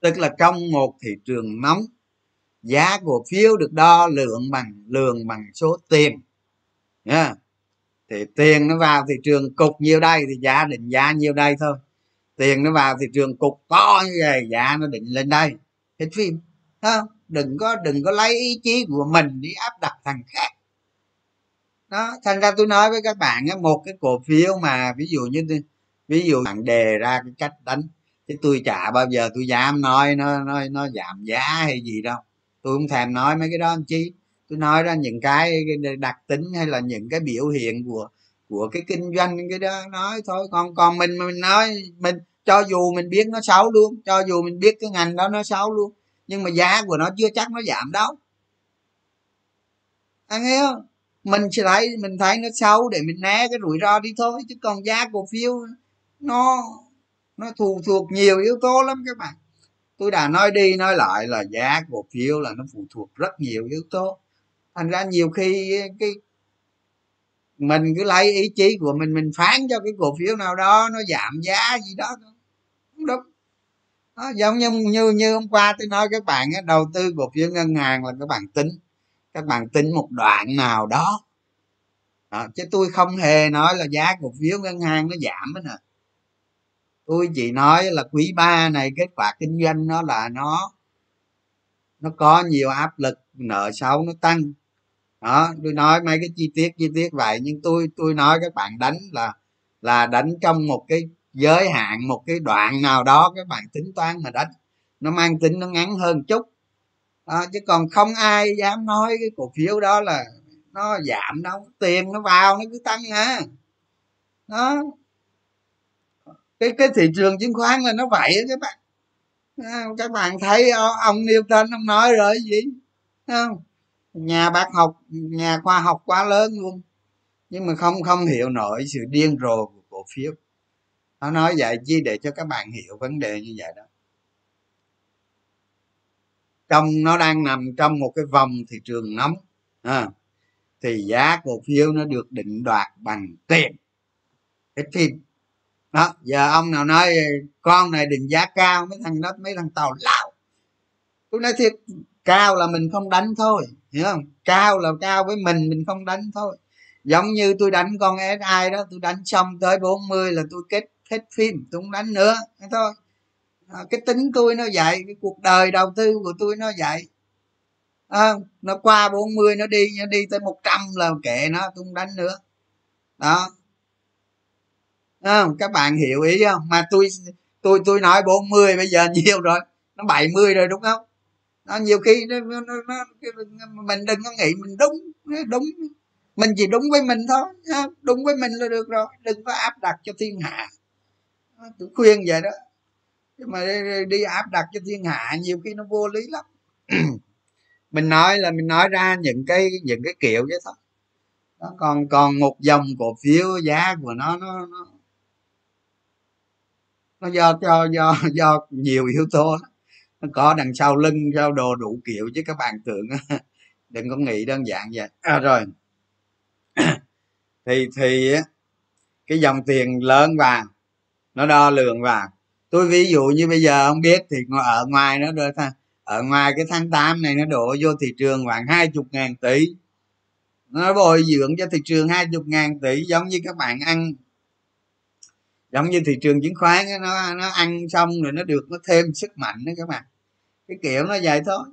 Tức là trong một thị trường nóng, giá cổ phiếu được đo lượng bằng lượng bằng số tiền. Nha. Thì tiền nó vào thị trường cục nhiêu đây thì giá định giá nhiêu đây thôi tiền nó vào thị trường cục to như vậy giá nó định lên đây. Hết phim. Không? Đừng có đừng có lấy ý chí của mình đi áp đặt thằng khác. Đó, thành ra tôi nói với các bạn một cái cổ phiếu mà ví dụ như, ví dụ bạn đề ra cái cách đánh, chứ tôi chả bao giờ tôi dám nói nó nó nó giảm giá hay gì đâu. Tôi không thèm nói mấy cái đó anh chi tôi nói ra những cái đặc tính hay là những cái biểu hiện của của cái kinh doanh, cái đó nói thôi còn còn mình mình nói, mình, cho dù mình biết nó xấu luôn, cho dù mình biết cái ngành đó nó xấu luôn, nhưng mà giá của nó chưa chắc nó giảm đâu. Anh hiểu không? Mình sẽ thấy, mình thấy nó xấu để mình né cái rủi ro đi thôi, chứ còn giá cổ phiếu nó nó phụ thuộc nhiều yếu tố lắm các bạn. Tôi đã nói đi, nói lại là giá cổ phiếu là nó phụ thuộc rất nhiều yếu tố. Thành ra nhiều khi cái mình cứ lấy ý chí của mình mình phán cho cái cổ phiếu nào đó nó giảm giá gì đó không đúng. Đó, giống như như như hôm qua tôi nói các bạn ấy, đầu tư cổ phiếu ngân hàng là các bạn tính. Các bạn tính một đoạn nào đó, đó chứ tôi không hề nói là giá cổ phiếu ngân hàng nó giảm hết nè tôi chỉ nói là quý ba này kết quả kinh doanh nó là nó nó có nhiều áp lực nợ xấu nó tăng đó tôi nói mấy cái chi tiết chi tiết vậy. Nhưng tôi tôi nói các bạn đánh là là đánh trong một cái giới hạn một cái đoạn nào đó các bạn tính toán mà đánh. Nó mang tính nó ngắn hơn chút. Đó, chứ còn không ai dám nói cái cổ phiếu đó là nó giảm đâu. Tiền nó vào nó cứ tăng à. Đó. Cái cái thị trường chứng khoán là nó vậy đó các bạn. Các bạn thấy ông Newton ông nói rồi gì? Không? Nhà bác học nhà khoa học quá lớn luôn. Nhưng mà không không hiểu nổi sự điên rồ của cổ phiếu. Nó nói vậy chi để cho các bạn hiểu vấn đề như vậy đó. Trong nó đang nằm trong một cái vòng thị trường nóng à, thì giá cổ phiếu nó được định đoạt bằng tiền. Hết phim. Đó giờ ông nào nói con này định giá cao mấy thằng đó mấy thằng tàu lao. Tôi nói thiệt cao là mình không đánh thôi hiểu không? Cao là cao với mình mình không đánh thôi. Giống như tôi đánh con AI đó tôi đánh xong tới 40 là tôi kết hết phim tôi không đánh nữa. Thế thôi. À, cái tính tôi nó vậy cái cuộc đời đầu tư của tôi nó vậy. À, nó qua 40 nó đi nó đi tới 100 là kệ nó tôi không đánh nữa. Đó. À, các bạn hiểu ý không? Mà tôi tôi tôi nói 40 bây giờ nhiều rồi. Nó 70 rồi đúng không? Nó nhiều khi nó, nó, nó, mình đừng có nghĩ mình đúng đúng. Mình chỉ đúng với mình thôi đúng với mình là được rồi đừng có áp đặt cho thiên hạ. Tôi khuyên vậy đó. Nhưng mà đi, đi áp đặt cho thiên hạ nhiều khi nó vô lý lắm. Mình nói là mình nói ra những cái những cái kiểu vậy thôi. Đó, còn còn một dòng cổ phiếu giá của nó nó nó, nó do do do do nhiều yếu tố nó có đằng sau lưng sau đồ đủ kiểu chứ các bạn tưởng đừng có nghĩ đơn giản vậy. À, rồi. Thì thì cái dòng tiền lớn vào nó đo lường vào tôi ví dụ như bây giờ không biết thì ở ngoài nó rồi ở ngoài cái tháng 8 này nó đổ vô thị trường khoảng hai chục ngàn tỷ. Nó bồi dưỡng cho thị trường hai chục ngàn tỷ giống như các bạn ăn giống như thị trường chứng khoán nó nó ăn xong rồi nó được, nó thêm sức mạnh đó các bạn. Cái kiểu nó vậy thôi.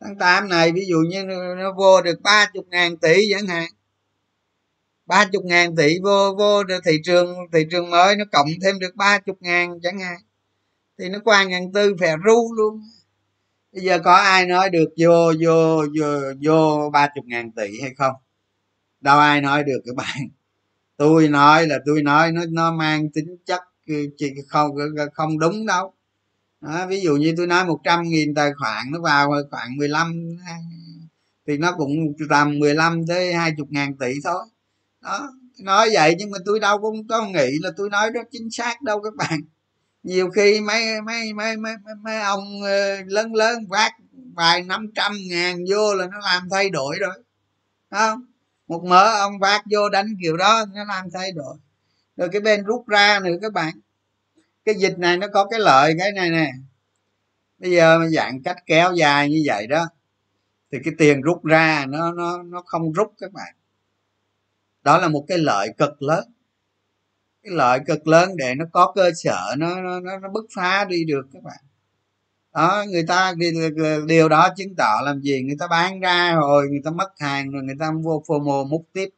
Tháng 8 này, ví dụ như nó vô được ba chục ngàn tỷ chẳng hạn. Ba chục ngàn tỷ vô vô được thị trường thị trường mới nó cộng thêm được ba chục ngàn chẳng hạn. Thì nó qua ngàn tư phè ru luôn. Bây giờ có ai nói được vô vô vô vô ba chục ngàn tỷ hay không? Đâu ai nói được các bạn tôi nói là tôi nói nó nó mang tính chất ừ, chỉ không không đúng đâu. Đó, ví dụ như tôi nói 100 nghìn tài khoản nó vào khoảng 15 à, thì nó cũng tầm 15 tới 20 ngàn tỷ thôi. Đó nói vậy nhưng mà tôi đâu cũng có nghĩ là tôi nói đó chính xác đâu các bạn. Nhiều khi mấy mấy mấy mấy, mấy ông ờ, lớn lớn vác vài năm trăm ngàn vô là nó làm thay đổi rồi. Không? Một mớ ông vác vô đánh kiểu đó, nó làm thay đổi. Rồi cái bên rút ra nữa, các bạn. Cái dịch này nó có cái lợi, cái này nè. Bây giờ dạng cách kéo dài như vậy đó, thì cái tiền rút ra nó nó nó không rút, các bạn. Đó là một cái lợi cực lớn. Cái lợi cực lớn để nó có cơ sở nó nó nó bứt phá đi được, các bạn đó người ta điều đó chứng tỏ làm gì? Người ta bán ra rồi người ta mất hàng rồi người ta vô fomo múc tiếp.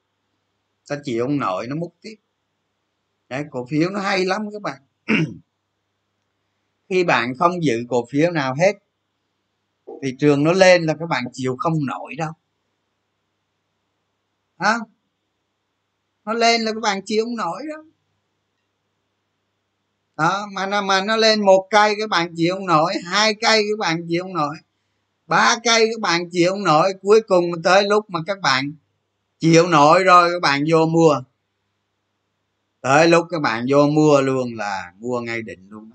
Ta chịu ông nội nó múc tiếp. Đấy, cổ phiếu nó hay lắm các bạn. Khi bạn không giữ cổ phiếu nào hết thị trường nó lên là các bạn chịu không nổi đâu. Hả? Nó lên là các bạn chịu không nổi đâu đó, mà nó mà nó lên một cây các bạn chịu không nổi, hai cây các bạn chịu không nổi, ba cây các bạn chịu không nổi, cuối cùng tới lúc mà các bạn chịu nổi rồi các bạn vô mua. Tới lúc các bạn vô mua luôn là mua ngay định luôn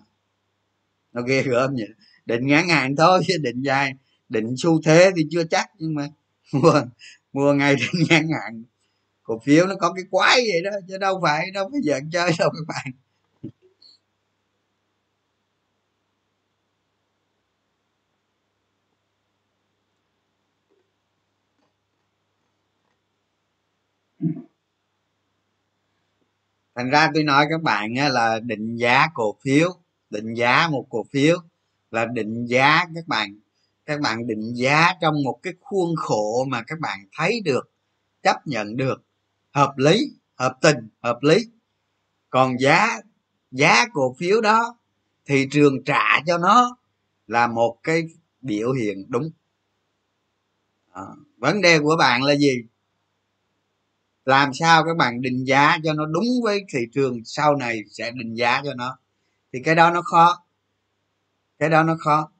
nó ghê gớm vậy. Định ngắn hạn thôi, chứ định dài, định xu thế thì chưa chắc, nhưng mà mua mua ngay định ngắn hạn. Cổ phiếu nó có cái quái vậy đó, chứ đâu phải đâu phải giận chơi đâu các bạn. Thành ra tôi nói các bạn là định giá cổ phiếu định giá một cổ phiếu là định giá các bạn các bạn định giá trong một cái khuôn khổ mà các bạn thấy được chấp nhận được hợp lý hợp tình hợp lý. Còn giá giá cổ phiếu đó thị trường trả cho nó là một cái biểu hiện đúng. À, vấn đề của bạn là gì? Làm sao các bạn định giá cho nó đúng với thị trường sau này sẽ định giá cho nó? Thì cái đó nó khó. Cái đó nó khó.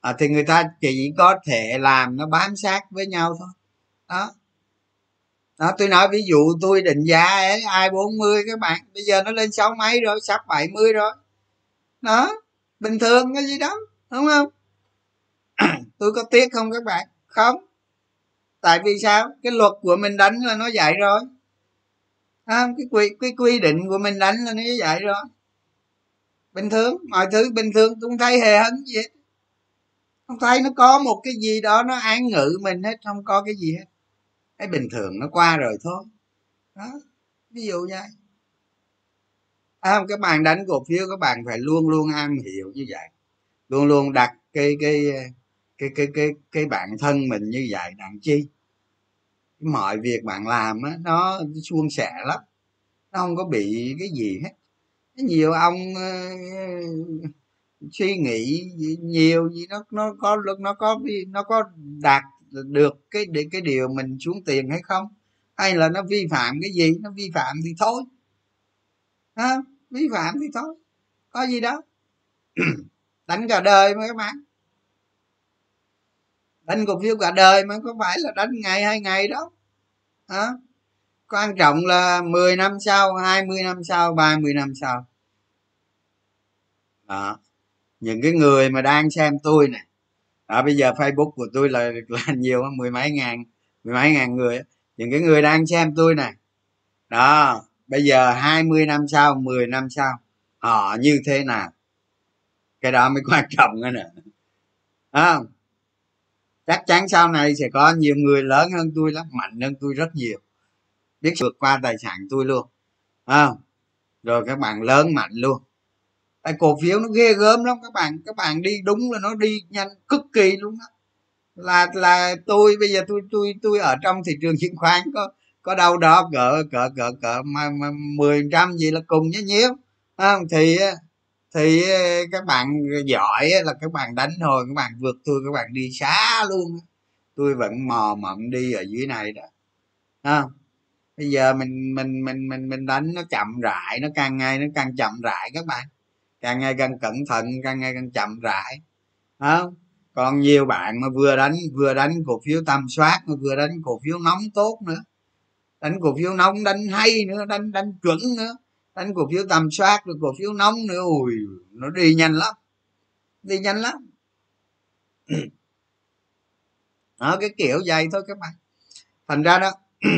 À, thì người ta chỉ có thể làm nó bám sát với nhau thôi. Đó. Đó tôi nói ví dụ tôi định giá ấy ai 40 các bạn bây giờ nó lên sáu mấy rồi sắp 70 rồi. Đó bình thường cái gì đó đúng không? Tôi có tiếc không các bạn? Không tại vì sao? Cái luật của mình đánh là nó dạy rồi. À, cái quy cái quy định của mình đánh là nó dạy rồi. Bình thường mọi thứ bình thường cũng thấy hề hấn gì hết. Không thấy nó có một cái gì đó nó án ngự mình hết không có cái gì hết. Cái bình thường nó qua rồi thôi. Đó ví dụ vậy. À, các bạn đánh cổ phiếu các bạn phải luôn luôn am hiểu như vậy. Luôn luôn đặt cái cái cái cái cái cái bản thân mình như vậy đặng chi? Mọi việc bạn làm á nó suôn sẻ lắm. Nó không có bị cái gì hết. Nhiều ông uh, suy nghĩ nhiều gì nó nó có nó có nó có đạt được cái cái điều mình xuống tiền hay không? Hay là nó vi phạm cái gì? Nó vi phạm thì thôi. Ha vi phạm thì thôi. Có gì đó đánh cả đời mà các bạn đánh cổ phiếu cả đời mà có phải là đánh ngày hai ngày đó. Hả? Quan trọng là 10 năm sau 20 năm sau 30 năm sau. Đó. Những cái người mà đang xem tôi này đó, bây giờ facebook của tôi là là nhiều mười mấy ngàn, mười mấy ngàn người những cái người đang xem tôi này đó, bây giờ 20 năm sau 10 năm sau, họ như thế nào? Cái đó mới quan trọng nữa nè. Không? Chắc chắn sau này sẽ có nhiều người lớn hơn tôi lắm mạnh hơn tôi rất nhiều. Biết vượt qua tài sản tôi luôn à, rồi các bạn lớn mạnh luôn. Tại cổ phiếu nó ghê gớm lắm các bạn. Các bạn đi đúng là nó đi nhanh cực kỳ luôn đó là là tôi bây giờ tôi tôi tôi ở trong thị trường chứng khoán có có đâu đó cỡ cỡ cỡ cỡ mà, mười trăm gì là cùng nhé nhiêu không? Thì thì ờ, các bạn giỏi là các bạn đánh thôi các bạn vượt tôi các bạn đi xa luôn tôi vẫn mò mẫm đi ở dưới này đó. À, bây giờ mình mình mình mình mình đánh nó chậm rãi nó càng ngày nó càng chậm rãi các bạn. Càng ngày càng cẩn thận càng ngày càng chậm rãi. Không? Còn nhiều bạn mà vừa đánh vừa đánh cổ phiếu tầm soát mà vừa đánh cổ phiếu nóng tốt nữa. Đánh cổ phiếu nóng đánh hay nữa đánh đánh chuẩn nữa đánh cổ phiếu tầm soát, rồi cổ phiếu nóng nữa ui nó đi nhanh lắm. Đi nhanh lắm. Đó, cái kiểu vậy thôi các bạn. Thành ra đó,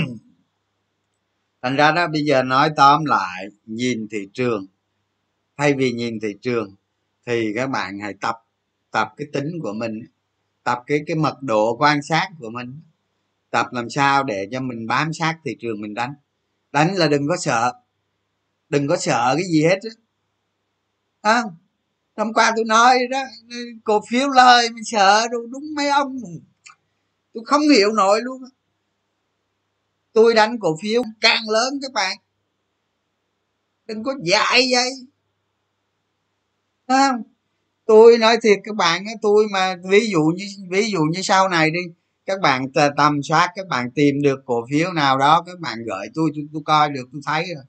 thành ra đó, bây giờ nói tóm lại, nhìn thị trường. Thay vì nhìn thị trường, thì các bạn hãy tập tập cái tính của mình, tập cái cái mật độ quan sát của mình. Tập làm sao để cho mình bám sát thị trường mình đánh. Đánh là đừng có sợ đừng có sợ cái gì hết á. À, hôm qua tôi nói đó cổ phiếu lời mình sợ đâu đúng mấy ông. Tôi không hiểu nổi luôn tôi đánh cổ phiếu càng lớn các bạn. Đừng có dại vậy à, tôi nói thiệt các bạn tôi mà ví dụ như ví dụ như sau này đi các bạn tầm soát các bạn tìm được cổ phiếu nào đó các bạn gửi tôi tôi, tôi coi được tôi thấy rồi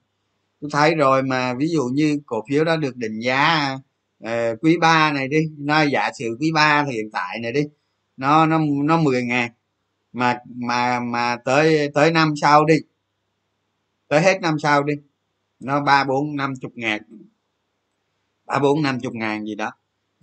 tôi thấy rồi mà ví dụ như cổ phiếu đó được định giá uh, quý ba này đi nó giả sử quý ba hiện tại này đi nó nó nó 10 ngàn mà mà mà tới tới năm sau đi tới hết năm sau đi nó ba bốn năm chục ngàn ba bốn năm chục ngàn gì đó.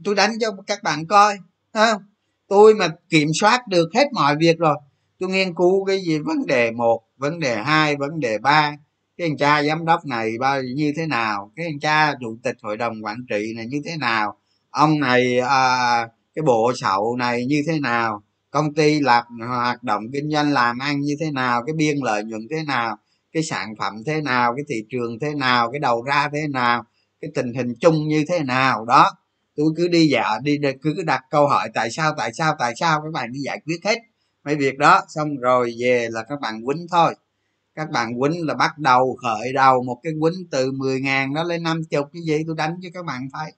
Tôi đánh cho các bạn coi không? Tôi mà kiểm soát được hết mọi việc rồi tôi nghiên cứu cái gì vấn đề một vấn đề hai vấn đề ba cái anh cha giám đốc này bao như thế nào? Cái anh cha chủ tịch hội đồng quản trị này như thế nào? Ông này à, cái bộ sậu này như thế nào? Công ty làm hoạt động kinh doanh làm ăn như thế nào? Cái biên lợi nhuận thế nào? Cái sản phẩm thế nào? Cái thị trường thế nào? Cái đầu ra thế nào? Cái tình hình chung như thế nào? Đó tôi cứ đi dạ đi cứ đặt câu hỏi tại sao tại sao tại sao? Các bạn đi giải quyết hết mấy việc đó xong rồi về là các bạn quýnh thôi các bạn quýnh là bắt đầu khởi đầu một cái quýnh từ 10 ngàn nó lên năm chục cái gì tôi đánh cho các bạn thấy.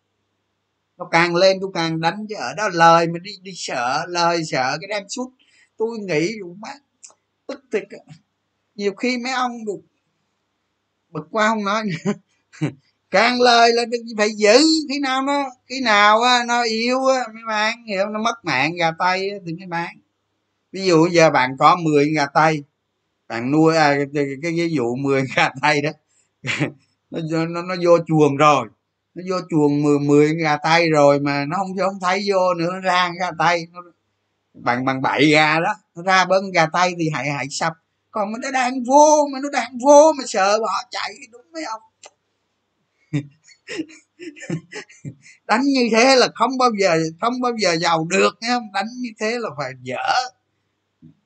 Nó càng lên tôi càng đánh chứ ở đó lời mà đi đi sợ lời sợ cái đem suốt. Tôi nghĩ má tức thiệt nhiều khi mấy ông được bực qua không nói. Càng lời là phải giữ khi nào nó khi nào á, nó yêu á, mấy bạn hiểu nó mất mạng gà tây thì mấy bạn. Ví dụ giờ bạn có 10 gà tây bạn nuôi à, cái, cái ví dụ 10 gà tay đó nó, nó nó vô chuồng rồi nó vô chuồng 10, 10 gà tay rồi mà nó không không thấy vô nữa nó ra gà tay nó, bằng bằng bảy gà đó nó ra bấn gà tay thì hãy hãy sập. Còn mà nó đang vô mà nó đang vô mà sợ bỏ chạy đúng mấy ông. Đánh như thế là không bao giờ không bao giờ giàu được nghe đánh như thế là phải dở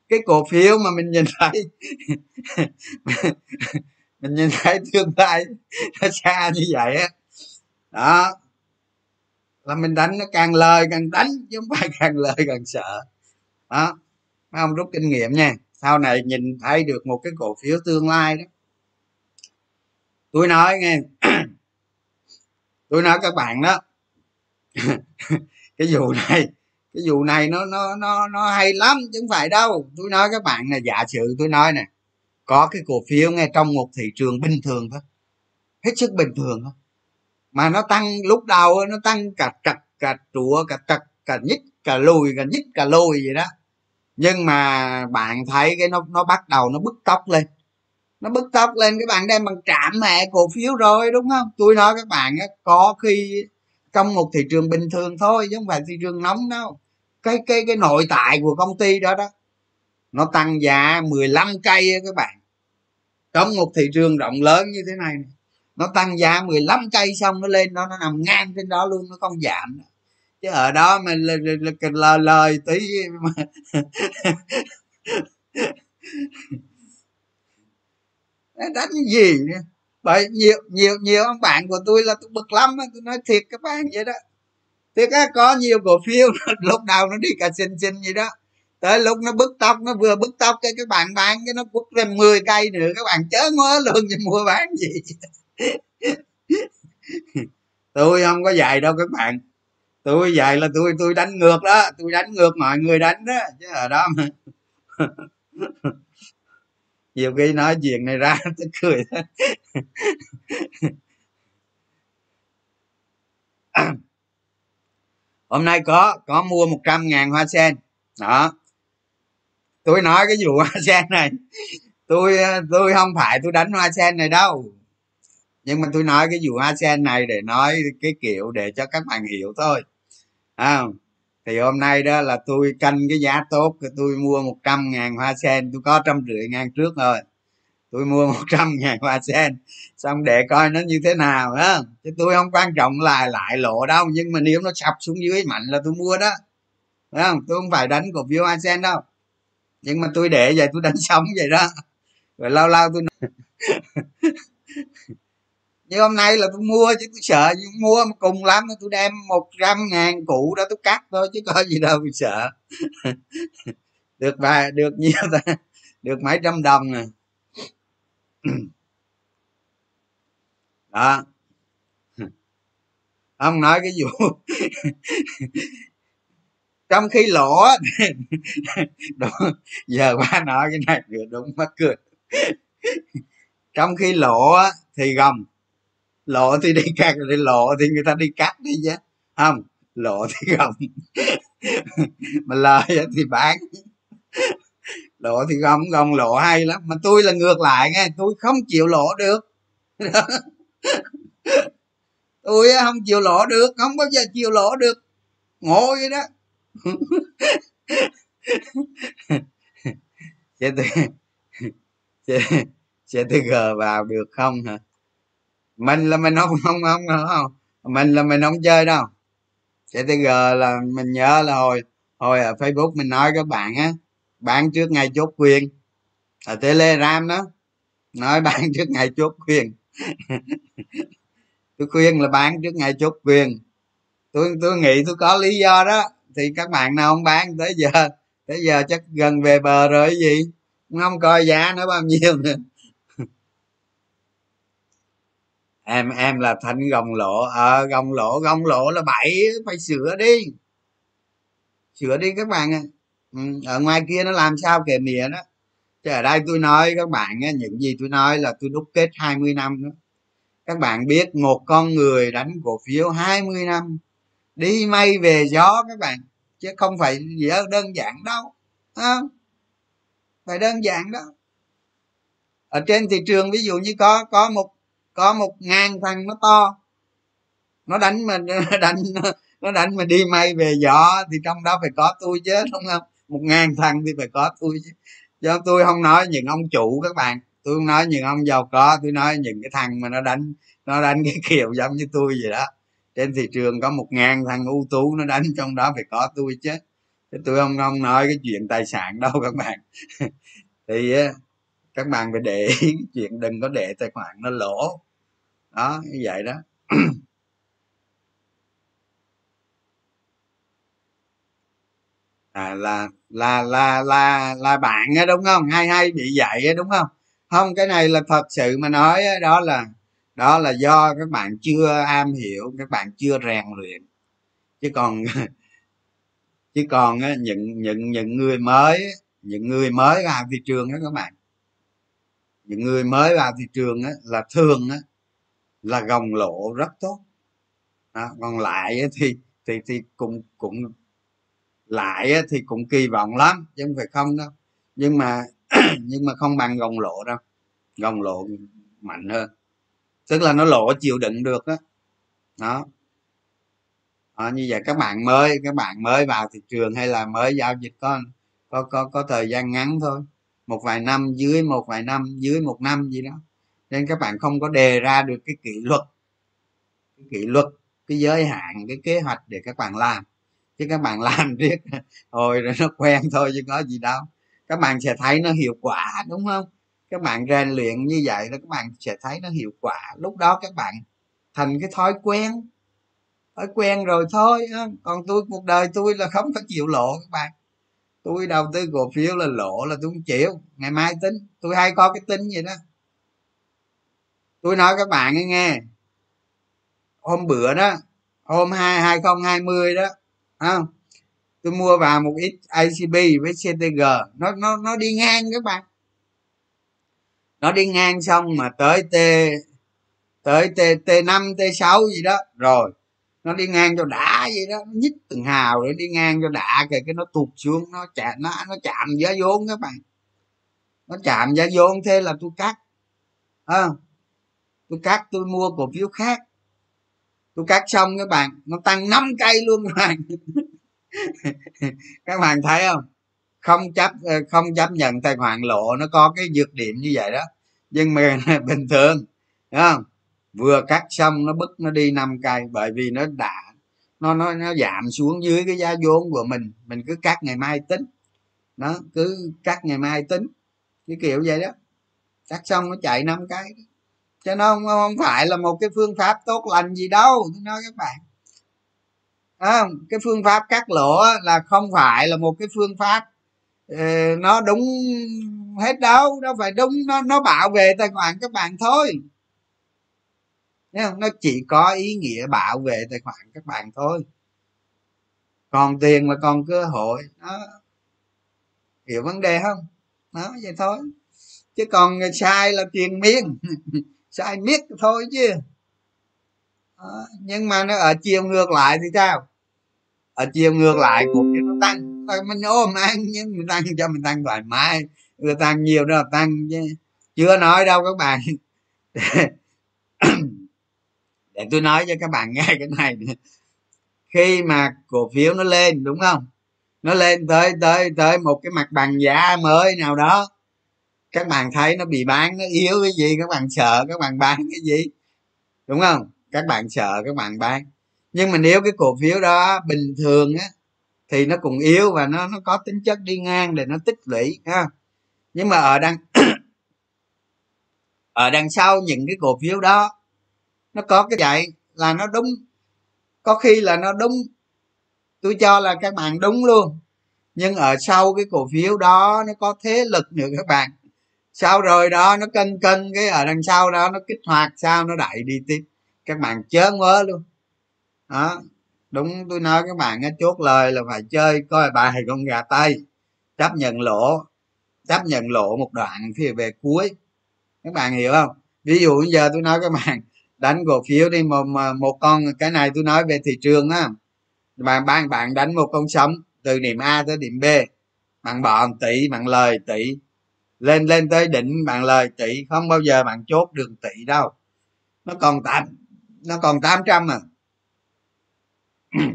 cái cổ phiếu mà mình nhìn thấy, mình nhìn thấy tương lai nó xa như vậy á. Đó. Là mình đánh nó càng lời càng đánh chứ không phải càng lời càng sợ. Đó. Mấy ông rút kinh nghiệm nha. Sau này nhìn thấy được một cái cổ phiếu tương lai đó. Tôi nói nghe. Tôi nói các bạn đó. Cái vụ này cái vụ này nó nó nó nó hay lắm, chứ không phải đâu. Tôi nói các bạn là giả sử tôi nói nè, có cái cổ phiếu ngay trong một thị trường bình thường thôi, hết sức bình thường thôi, mà nó tăng lúc đầu nó tăng cả trật, cả trụa, cả trật, cả nhích, cả lùi, cả nhích, cả lùi vậy đó. Nhưng mà bạn thấy cái nó nó bắt đầu nó bứt tốc lên. Nó bứt tốc lên, các bạn đem bằng trạm mẹ cổ phiếu rồi, đúng không? Tôi nói các bạn á, có khi trong một thị trường bình thường thôi, chứ không phải thị trường nóng đâu. Cái cái cái nội tại của công ty đó đó, nó tăng giá 15 cây các bạn. Trong một thị trường rộng lớn như thế này nó tăng giá 15 cây xong nó lên, nó nó nằm ngang trên đó luôn, nó không giảm chứ ở đó mình lời lời tí mà đánh gì nữa? Bởi nhiều nhiều nhiều ông bạn của tôi là tôi bực lắm tôi nói thiệt các bạn vậy đó. Thì cái có nhiều cổ phiếu lúc đầu nó đi cả xin xin gì đó. Tới lúc nó bứt tóc, nó vừa bứt tóc cho các bạn bán cái nó quất lên 10 cây nữa, các bạn chớ ngó luôn gì mua bán gì. Tôi không có dạy đâu các bạn. Tôi dạy là tôi tôi đánh ngược đó, tôi đánh ngược mọi người đánh đó, chứ ở đó mà. nhiều khi nói chuyện này ra tôi cười hôm nay có có mua 100 ngàn hoa sen. Đó. Tôi nói cái vụ hoa sen này. Tôi tôi không phải tôi đánh hoa sen này đâu. Nhưng mà tôi nói cái vụ hoa sen này để nói cái kiểu để cho các bạn hiểu thôi. À, thì hôm nay đó là tôi canh cái giá tốt tôi mua 100 ngàn hoa sen. Tôi có trăm rưỡi ngàn trước rồi. Tôi mua 100 ngàn hoa sen. Xong để coi nó như thế nào đó chứ tôi không quan trọng là lại lộ đâu, nhưng mà nếu nó sập xuống dưới mạnh là tôi mua đó. Đấy không? Tôi không phải đánh cổ phiếu hoa sen đâu. Nhưng mà tôi để vậy tôi đánh sống vậy đó. Rồi lâu lâu tôi như hôm nay là tôi mua chứ tôi sợ nhưng mua mà cùng lắm tôi đem một trăm ngàn cụ đó tôi cắt thôi chứ có gì đâu tôi sợ. Được vài được nhiều ta được mấy trăm đồng nè. Đó. Ông nói cái vụ trong khi lỗ đúng, giờ ba nói cái này được đúng mắc cười. Trong khi lỗ thì gồng lộ thì đi cắt đi lộ thì người ta đi cắt đi chứ. Không, lộ thì gồng mà lời thì bán. Lộ thì gồng gồng lộ hay lắm. Mà tôi là ngược lại nghe, tôi không chịu lỗ được. Tôi không chịu lỗ được, không bao giờ chịu lỗ được. Ngộ vậy đó. Sẽ từ gờ vào được không hả? Mình là mình không không không không mình là mình không chơi đâu. Ctg là mình nhớ là hồi hồi ở facebook mình nói các bạn á, bán trước ngày chốt quyền. Ở telegram đó, nói bán trước ngày chốt quyền. Tôi khuyên là bán trước ngày chốt quyền. Tôi tôi nghĩ tôi có lý do đó. Thì các bạn nào không bán, tới giờ tới giờ chắc gần về bờ rồi gì? Không coi giá nó bao nhiêu nữa. Em em là thanh gồng lộ ở à, gồng lộ gồng lộ là bảy phải sửa đi. Sửa đi các bạn ạ. Ừ, ở ngoài kia nó làm sao kể mía đó. Chứ ở đây tôi nói các bạn những gì tôi nói là tôi đúc kết 20 năm đó. Các bạn biết một con người đánh cổ phiếu 20 năm đi mây về gió các bạn. Chứ không phải gì đơn giản đâu không? Phải đơn giản đó. Ở trên thị trường ví dụ như có có một có một ngàn thằng nó to. Nó đánh mình đánh, nó đánh mà đi may về gió thì trong đó phải có tôi chứ, đúng không? Một ngàn thằng thì phải có tôi chứ. Do tôi không nói những ông chủ các bạn. Tôi không nói những ông giàu có, tôi nói những cái thằng mà nó đánh nó đánh cái kiểu giống như tôi vậy đó. Trên thị trường có một ngàn thằng ưu tú nó đánh, trong đó phải có tôi chứ. Tôi không không nói cái chuyện tài sản đâu các bạn. Thì các bạn phải để chuyện đừng có để tài khoản nó lỗ đó như vậy đó. À, là là là là là bạn á đúng không? Hay hay bị vậy á đúng không? Không cái này là thật sự mà nói đó là đó là do các bạn chưa am hiểu các bạn chưa rèn luyện. Chứ còn chứ còn những những những người mới những người mới vào thị trường đó các bạn. Những người mới vào thị trường á, là thường á, là gồng lộ rất tốt. Đó, còn lại thì thì thì cũng cũng lại thì cũng kỳ vọng lắm chứ không phải không đâu. Nhưng mà nhưng mà không bằng gồng lộ đâu gồng lộ mạnh hơn. Tức là nó lộ chịu đựng được đó. Đó à, như vậy các bạn mới các bạn mới vào thị trường hay là mới giao dịch có có có có thời gian ngắn thôi. Một vài năm dưới một vài năm dưới một năm gì đó nên các bạn không có đề ra được cái kỷ luật, cái kỷ luật, cái giới hạn, cái kế hoạch để các bạn làm. Chứ các bạn làm riết, hồi rồi nó quen thôi chứ có gì đâu. Các bạn sẽ thấy nó hiệu quả, đúng không? Các bạn rèn luyện như vậy là các bạn sẽ thấy nó hiệu quả. Lúc đó các bạn thành cái thói quen thói quen rồi thôi còn tôi, cuộc đời tôi là không có chịu lộ các bạn. Tôi đầu tư cổ phiếu là lộ là tôi không chịu. Ngày mai tính, tôi hay có cái tính vậy đó tôi nói các bạn nghe, nghe. Hôm bữa đó hôm hai hai không hai mươi đó không? Tôi mua vào một ít ICB với CTG nó nó nó đi ngang các bạn. Nó đi ngang xong mà tới T tới T T năm T sáu gì đó. Rồi nó đi ngang cho đã vậy đó. Nó nhích từng hào để đi ngang cho đã. Kìa cái nó tụt xuống nó chạm nó nó chạm giá vốn các bạn. Nó chạm giá vốn thế là tôi cắt. À, tôi cắt, tôi mua cổ phiếu khác. Tôi cắt xong các bạn, nó tăng 5 cây luôn các bạn. Các bạn thấy không? Không chấp ờ, không chấp nhận tài khoản lộ nó có cái nhược điểm như vậy đó. Nhưng mà bình thường đúng không? Vừa cắt xong, nó bứt, nó đi năm cây, bởi vì nó đã, nó nó nó giảm xuống dưới cái giá vốn của mình. Mình cứ cắt ngày mai tính. Nó cứ cắt ngày mai tính. Cái kiểu vậy đó. Cắt xong nó chạy năm cái cho nó không, không phải là một cái phương pháp tốt lành gì đâu tôi nói các bạn. À, cái phương pháp cắt lỗ là không phải là một cái phương pháp uh, nó đúng hết đâu nó phải đúng nó nó bảo vệ tài khoản các bạn thôi. Không? nó chỉ có ý nghĩa bảo vệ tài khoản các bạn thôi. Còn tiền là còn cơ hội đó. Hiểu vấn đề không? Đó vậy thôi. Chứ còn sai là tiền miên. sai miết thôi chứ? Đó. nhưng mà nó ở chiều ngược lại thì sao? Ở chiều ngược lại cổ phiếu nó tăng. Mình ôm ăn, nhưng mình tăng cho mình tăng thoải mái. Người tăng nhiều đó là tăng chứ. Chưa nói đâu các bạn. Để tôi nói cho các bạn nghe cái này. Khi mà cổ phiếu nó lên, đúng không? Nó lên tới tới tới một cái mặt bằng giá mới nào đó các bạn thấy nó bị bán, nó yếu cái gì, các bạn sợ, các bạn bán cái gì? Đúng không? Các bạn sợ, các bạn bán. Nhưng mà nếu cái cổ phiếu đó bình thường á, thì nó cũng yếu và nó nó có tính chất đi ngang để nó tích lũy ha nhưng mà ở đằng ở đằng sau những cái cổ phiếu đó, nó có cái dạy là nó đúng. Có khi là nó đúng. Tôi cho là các bạn đúng luôn. Nhưng ở sau cái cổ phiếu đó, nó có thế lực nữa các bạn sau rồi đó, nó cân cân cái ở đằng sau đó nó kích hoạt sao, nó đẩy đi tiếp. Các bạn chớ ngớ luôn. Đó, đúng, tôi nói các bạn chốt lời là phải chơi, coi bài con gà tây. Chấp nhận lỗ, chấp nhận lỗ một đoạn phía về cuối. Các bạn hiểu không? Ví dụ bây giờ tôi nói các bạn, đánh cổ phiếu đi một một con, cái này tôi nói về thị trường á. Bạn bạn bạn đánh một con sống từ điểm a tới điểm b. Bạn bỏ tỷ, bạn lời tỷ lên lên tới đỉnh bạn lời tỷ, không bao giờ bạn chốt được tỷ đâu. Nó còn tám, nó còn 800 à.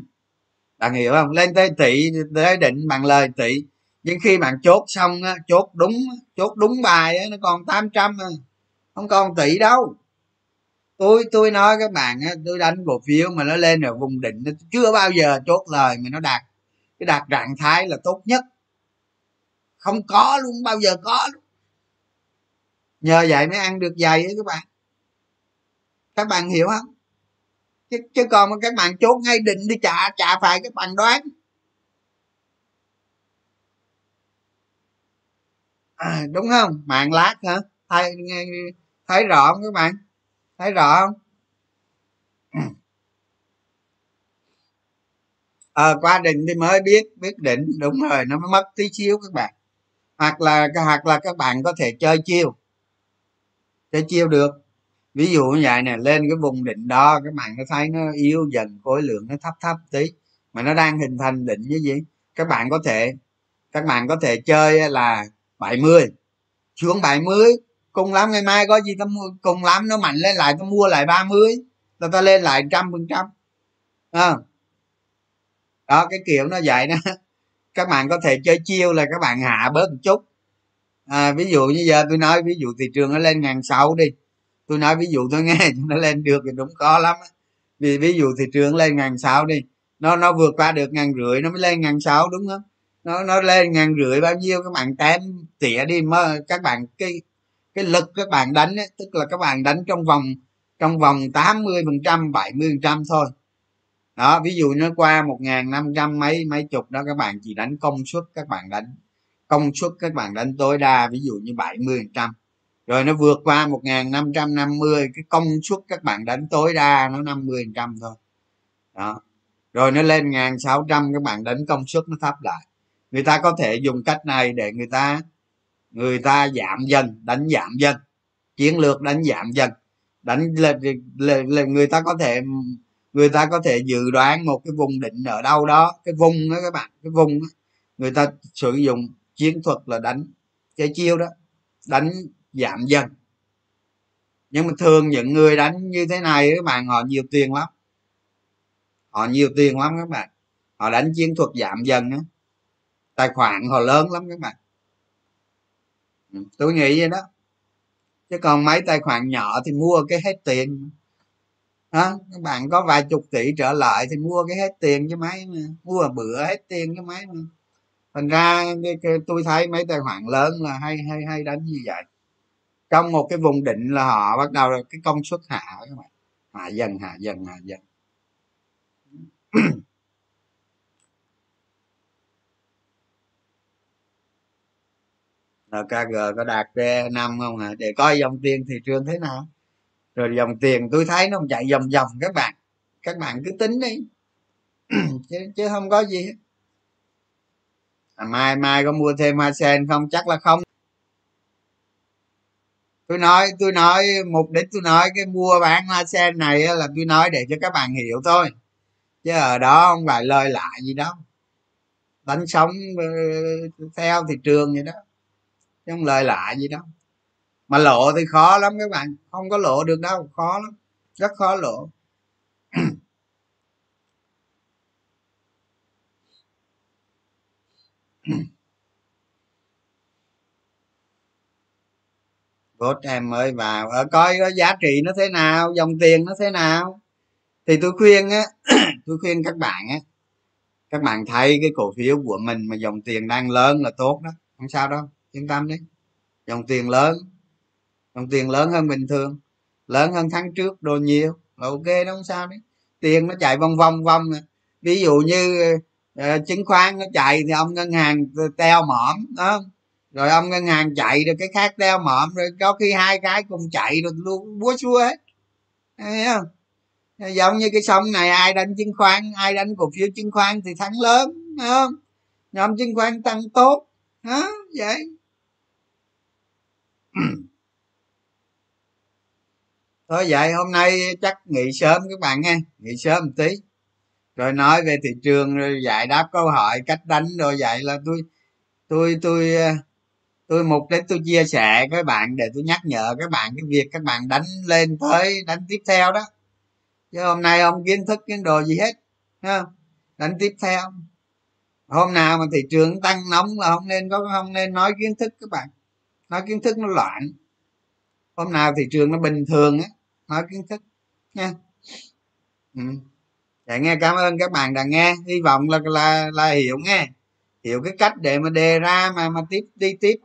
Bạn hiểu không? Lên tới tỷ, tới đỉnh bằng lời tỷ. Nhưng khi bạn chốt xong á, chốt đúng chốt đúng bài á, nó còn 800 à. Không còn tỷ đâu. Tôi tôi nói các bạn á, tôi đánh cổ phiếu mà nó lên ở vùng đỉnh nó chưa bao giờ chốt lời mà nó đạt. Cái đạt trạng thái là tốt nhất không có luôn bao giờ có luôn. Nhờ vậy mới ăn được dày ấy các bạn. Các bạn hiểu không? Chứ, chứ còn mà các bạn chốt ngay định đi trả trả phải các bạn đoán. À, đúng không? Mạng lát hả? Thấy thấy rõ không các bạn? Thấy rõ không? Ờ qua định thì mới biết biết định. Đúng rồi nó mới mất tí xíu các bạn hoặc là hoặc là các bạn có thể chơi chiêu. Chơi chiêu được. Ví dụ như vậy nè, lên cái vùng đỉnh đó các bạn có thấy nó yếu dần, khối lượng nó thấp thấp tí, mà nó đang hình thành đỉnh như gì? Các bạn có thể, các bạn có thể chơi là 70 xuống 70 cùng lắm, ngày mai có gì ta mua, cùng lắm, nó mạnh lên lại, ta mua lại 30 là ta lên lại trăm phần trăm. Ờ. Đó, cái kiểu nó vậy đó các bạn có thể chơi chiêu là các bạn hạ bớt một chút. À, ví dụ như giờ tôi nói ví dụ thị trường nó lên ngàn sáu đi. Tôi nói ví dụ tôi nghe nó lên được thì đúng có lắm vì ví dụ thị trường lên ngàn sáu đi nó nó vượt qua được ngàn rưỡi nó mới lên ngàn sáu đúng không? Nó nó lên ngàn rưỡi bao nhiêu các bạn tém tỉa đi mà các bạn cái cái lực các bạn đánh ấy, tức là các bạn đánh trong vòng trong vòng 80 phần trăm 70 phần trăm thôi đó ví dụ nó qua một ngàn năm trăm mấy mấy chục đó các bạn chỉ đánh công suất các bạn đánh công suất các bạn đánh tối đa ví dụ như 70 phần trăm. Rồi nó vượt qua một ngàn năm trăm năm mươi cái công suất các bạn đánh tối đa nó 50 phần trăm thôi. Đó. Rồi nó lên ngàn sáu trăm các bạn đánh công suất nó thấp lại. Người ta có thể dùng cách này để người ta người ta giảm dần đánh giảm dần. Chiến lược đánh giảm dần. Đánh lên là, là người ta có thể người ta có thể dự đoán một cái vùng định ở đâu đó cái vùng đó các bạn cái vùng đó, người ta sử dụng chiến thuật là đánh chơi chiêu đó đánh giảm dần. Nhưng mà thường những người đánh như thế này các bạn họ nhiều tiền lắm. Họ nhiều tiền lắm các bạn. Họ đánh chiến thuật giảm dần á. Tài khoản họ lớn lắm các bạn. Ừ, tôi nghĩ vậy đó. Chứ còn mấy tài khoản nhỏ thì mua cái hết tiền đó các bạn có vài chục tỷ trở lại thì mua cái hết tiền cho máy mà mua bữa hết tiền cho máy mà. Thành ra cái, cái, tôi thấy mấy tài khoản lớn là hay hay hay đánh như vậy. Trong một cái vùng định là họ bắt đầu cái công suất hạ các bạn. Hạ dần hạ dần hạ dần. LKG có đạt năm không hả? Để coi dòng tiền thị trường thế nào rồi dòng tiền tôi thấy nó chạy vòng vòng các bạn. Các bạn cứ tính đi. Chứ, chứ không có gì hết. À, mai mai có mua thêm hoa sen không? Chắc là không. Tôi nói tôi nói mục đích tôi nói cái mua bán hoa sen này là tôi nói để cho các bạn hiểu thôi. Chứ ở đó không phải lời lại gì đâu. Đánh sống ờ, theo thị trường vậy đó. Chứ không lời lại gì đâu mà lộ thì khó lắm các bạn, không có lộ được đâu, khó lắm, rất khó lộ. Vốt em mới vào ở coi có giá trị nó thế nào, dòng tiền nó thế nào? Thì tôi khuyên á, tôi khuyên các bạn á, các bạn thấy cái cổ phiếu của mình mà dòng tiền đang lớn là tốt đó, không sao đâu, yên tâm đi. Dòng tiền lớn đồng tiền lớn hơn bình thường lớn hơn tháng trước đồ nhiều. Là ok đó không sao đấy. Tiền nó chạy vòng vòng vòng ví dụ như uh, chứng khoán nó chạy thì ông ngân hàng teo mỏm đó rồi ông ngân hàng chạy rồi cái khác teo mỏm rồi có khi hai cái cùng chạy rồi luôn búa xua hết. Thấy không? Giống như cái sông này ai đánh chứng khoán ai đánh cổ phiếu chứng khoán thì thắng lớn không? Nhóm chứng khoán tăng tốt đó vậy. thôi vậy hôm nay chắc nghỉ sớm các bạn nghe nghỉ sớm một tí. Rồi nói về thị trường, rồi giải đáp câu hỏi, cách đánh rồi vậy là tôi tôi tôi ờ, tôi mục đích tôi chia sẻ với bạn để tôi nhắc nhở các bạn cái việc các bạn đánh lên tới đánh tiếp theo đó. Chứ hôm nay không kiến thức kiến đồ gì hết ha đánh tiếp theo. Hôm nào mà thị trường tăng nóng là không nên có, không nên nói kiến thức các bạn. Nói kiến thức nó loạn. Hôm nào thị trường nó bình thường á nói kiến thức nha. Ừ. dạ nghe, cảm ơn các bạn đã nghe. Hy vọng là là là hiểu nghe. Hiểu cái cách để mà đề ra, mà mà tiếp, đi tiếp.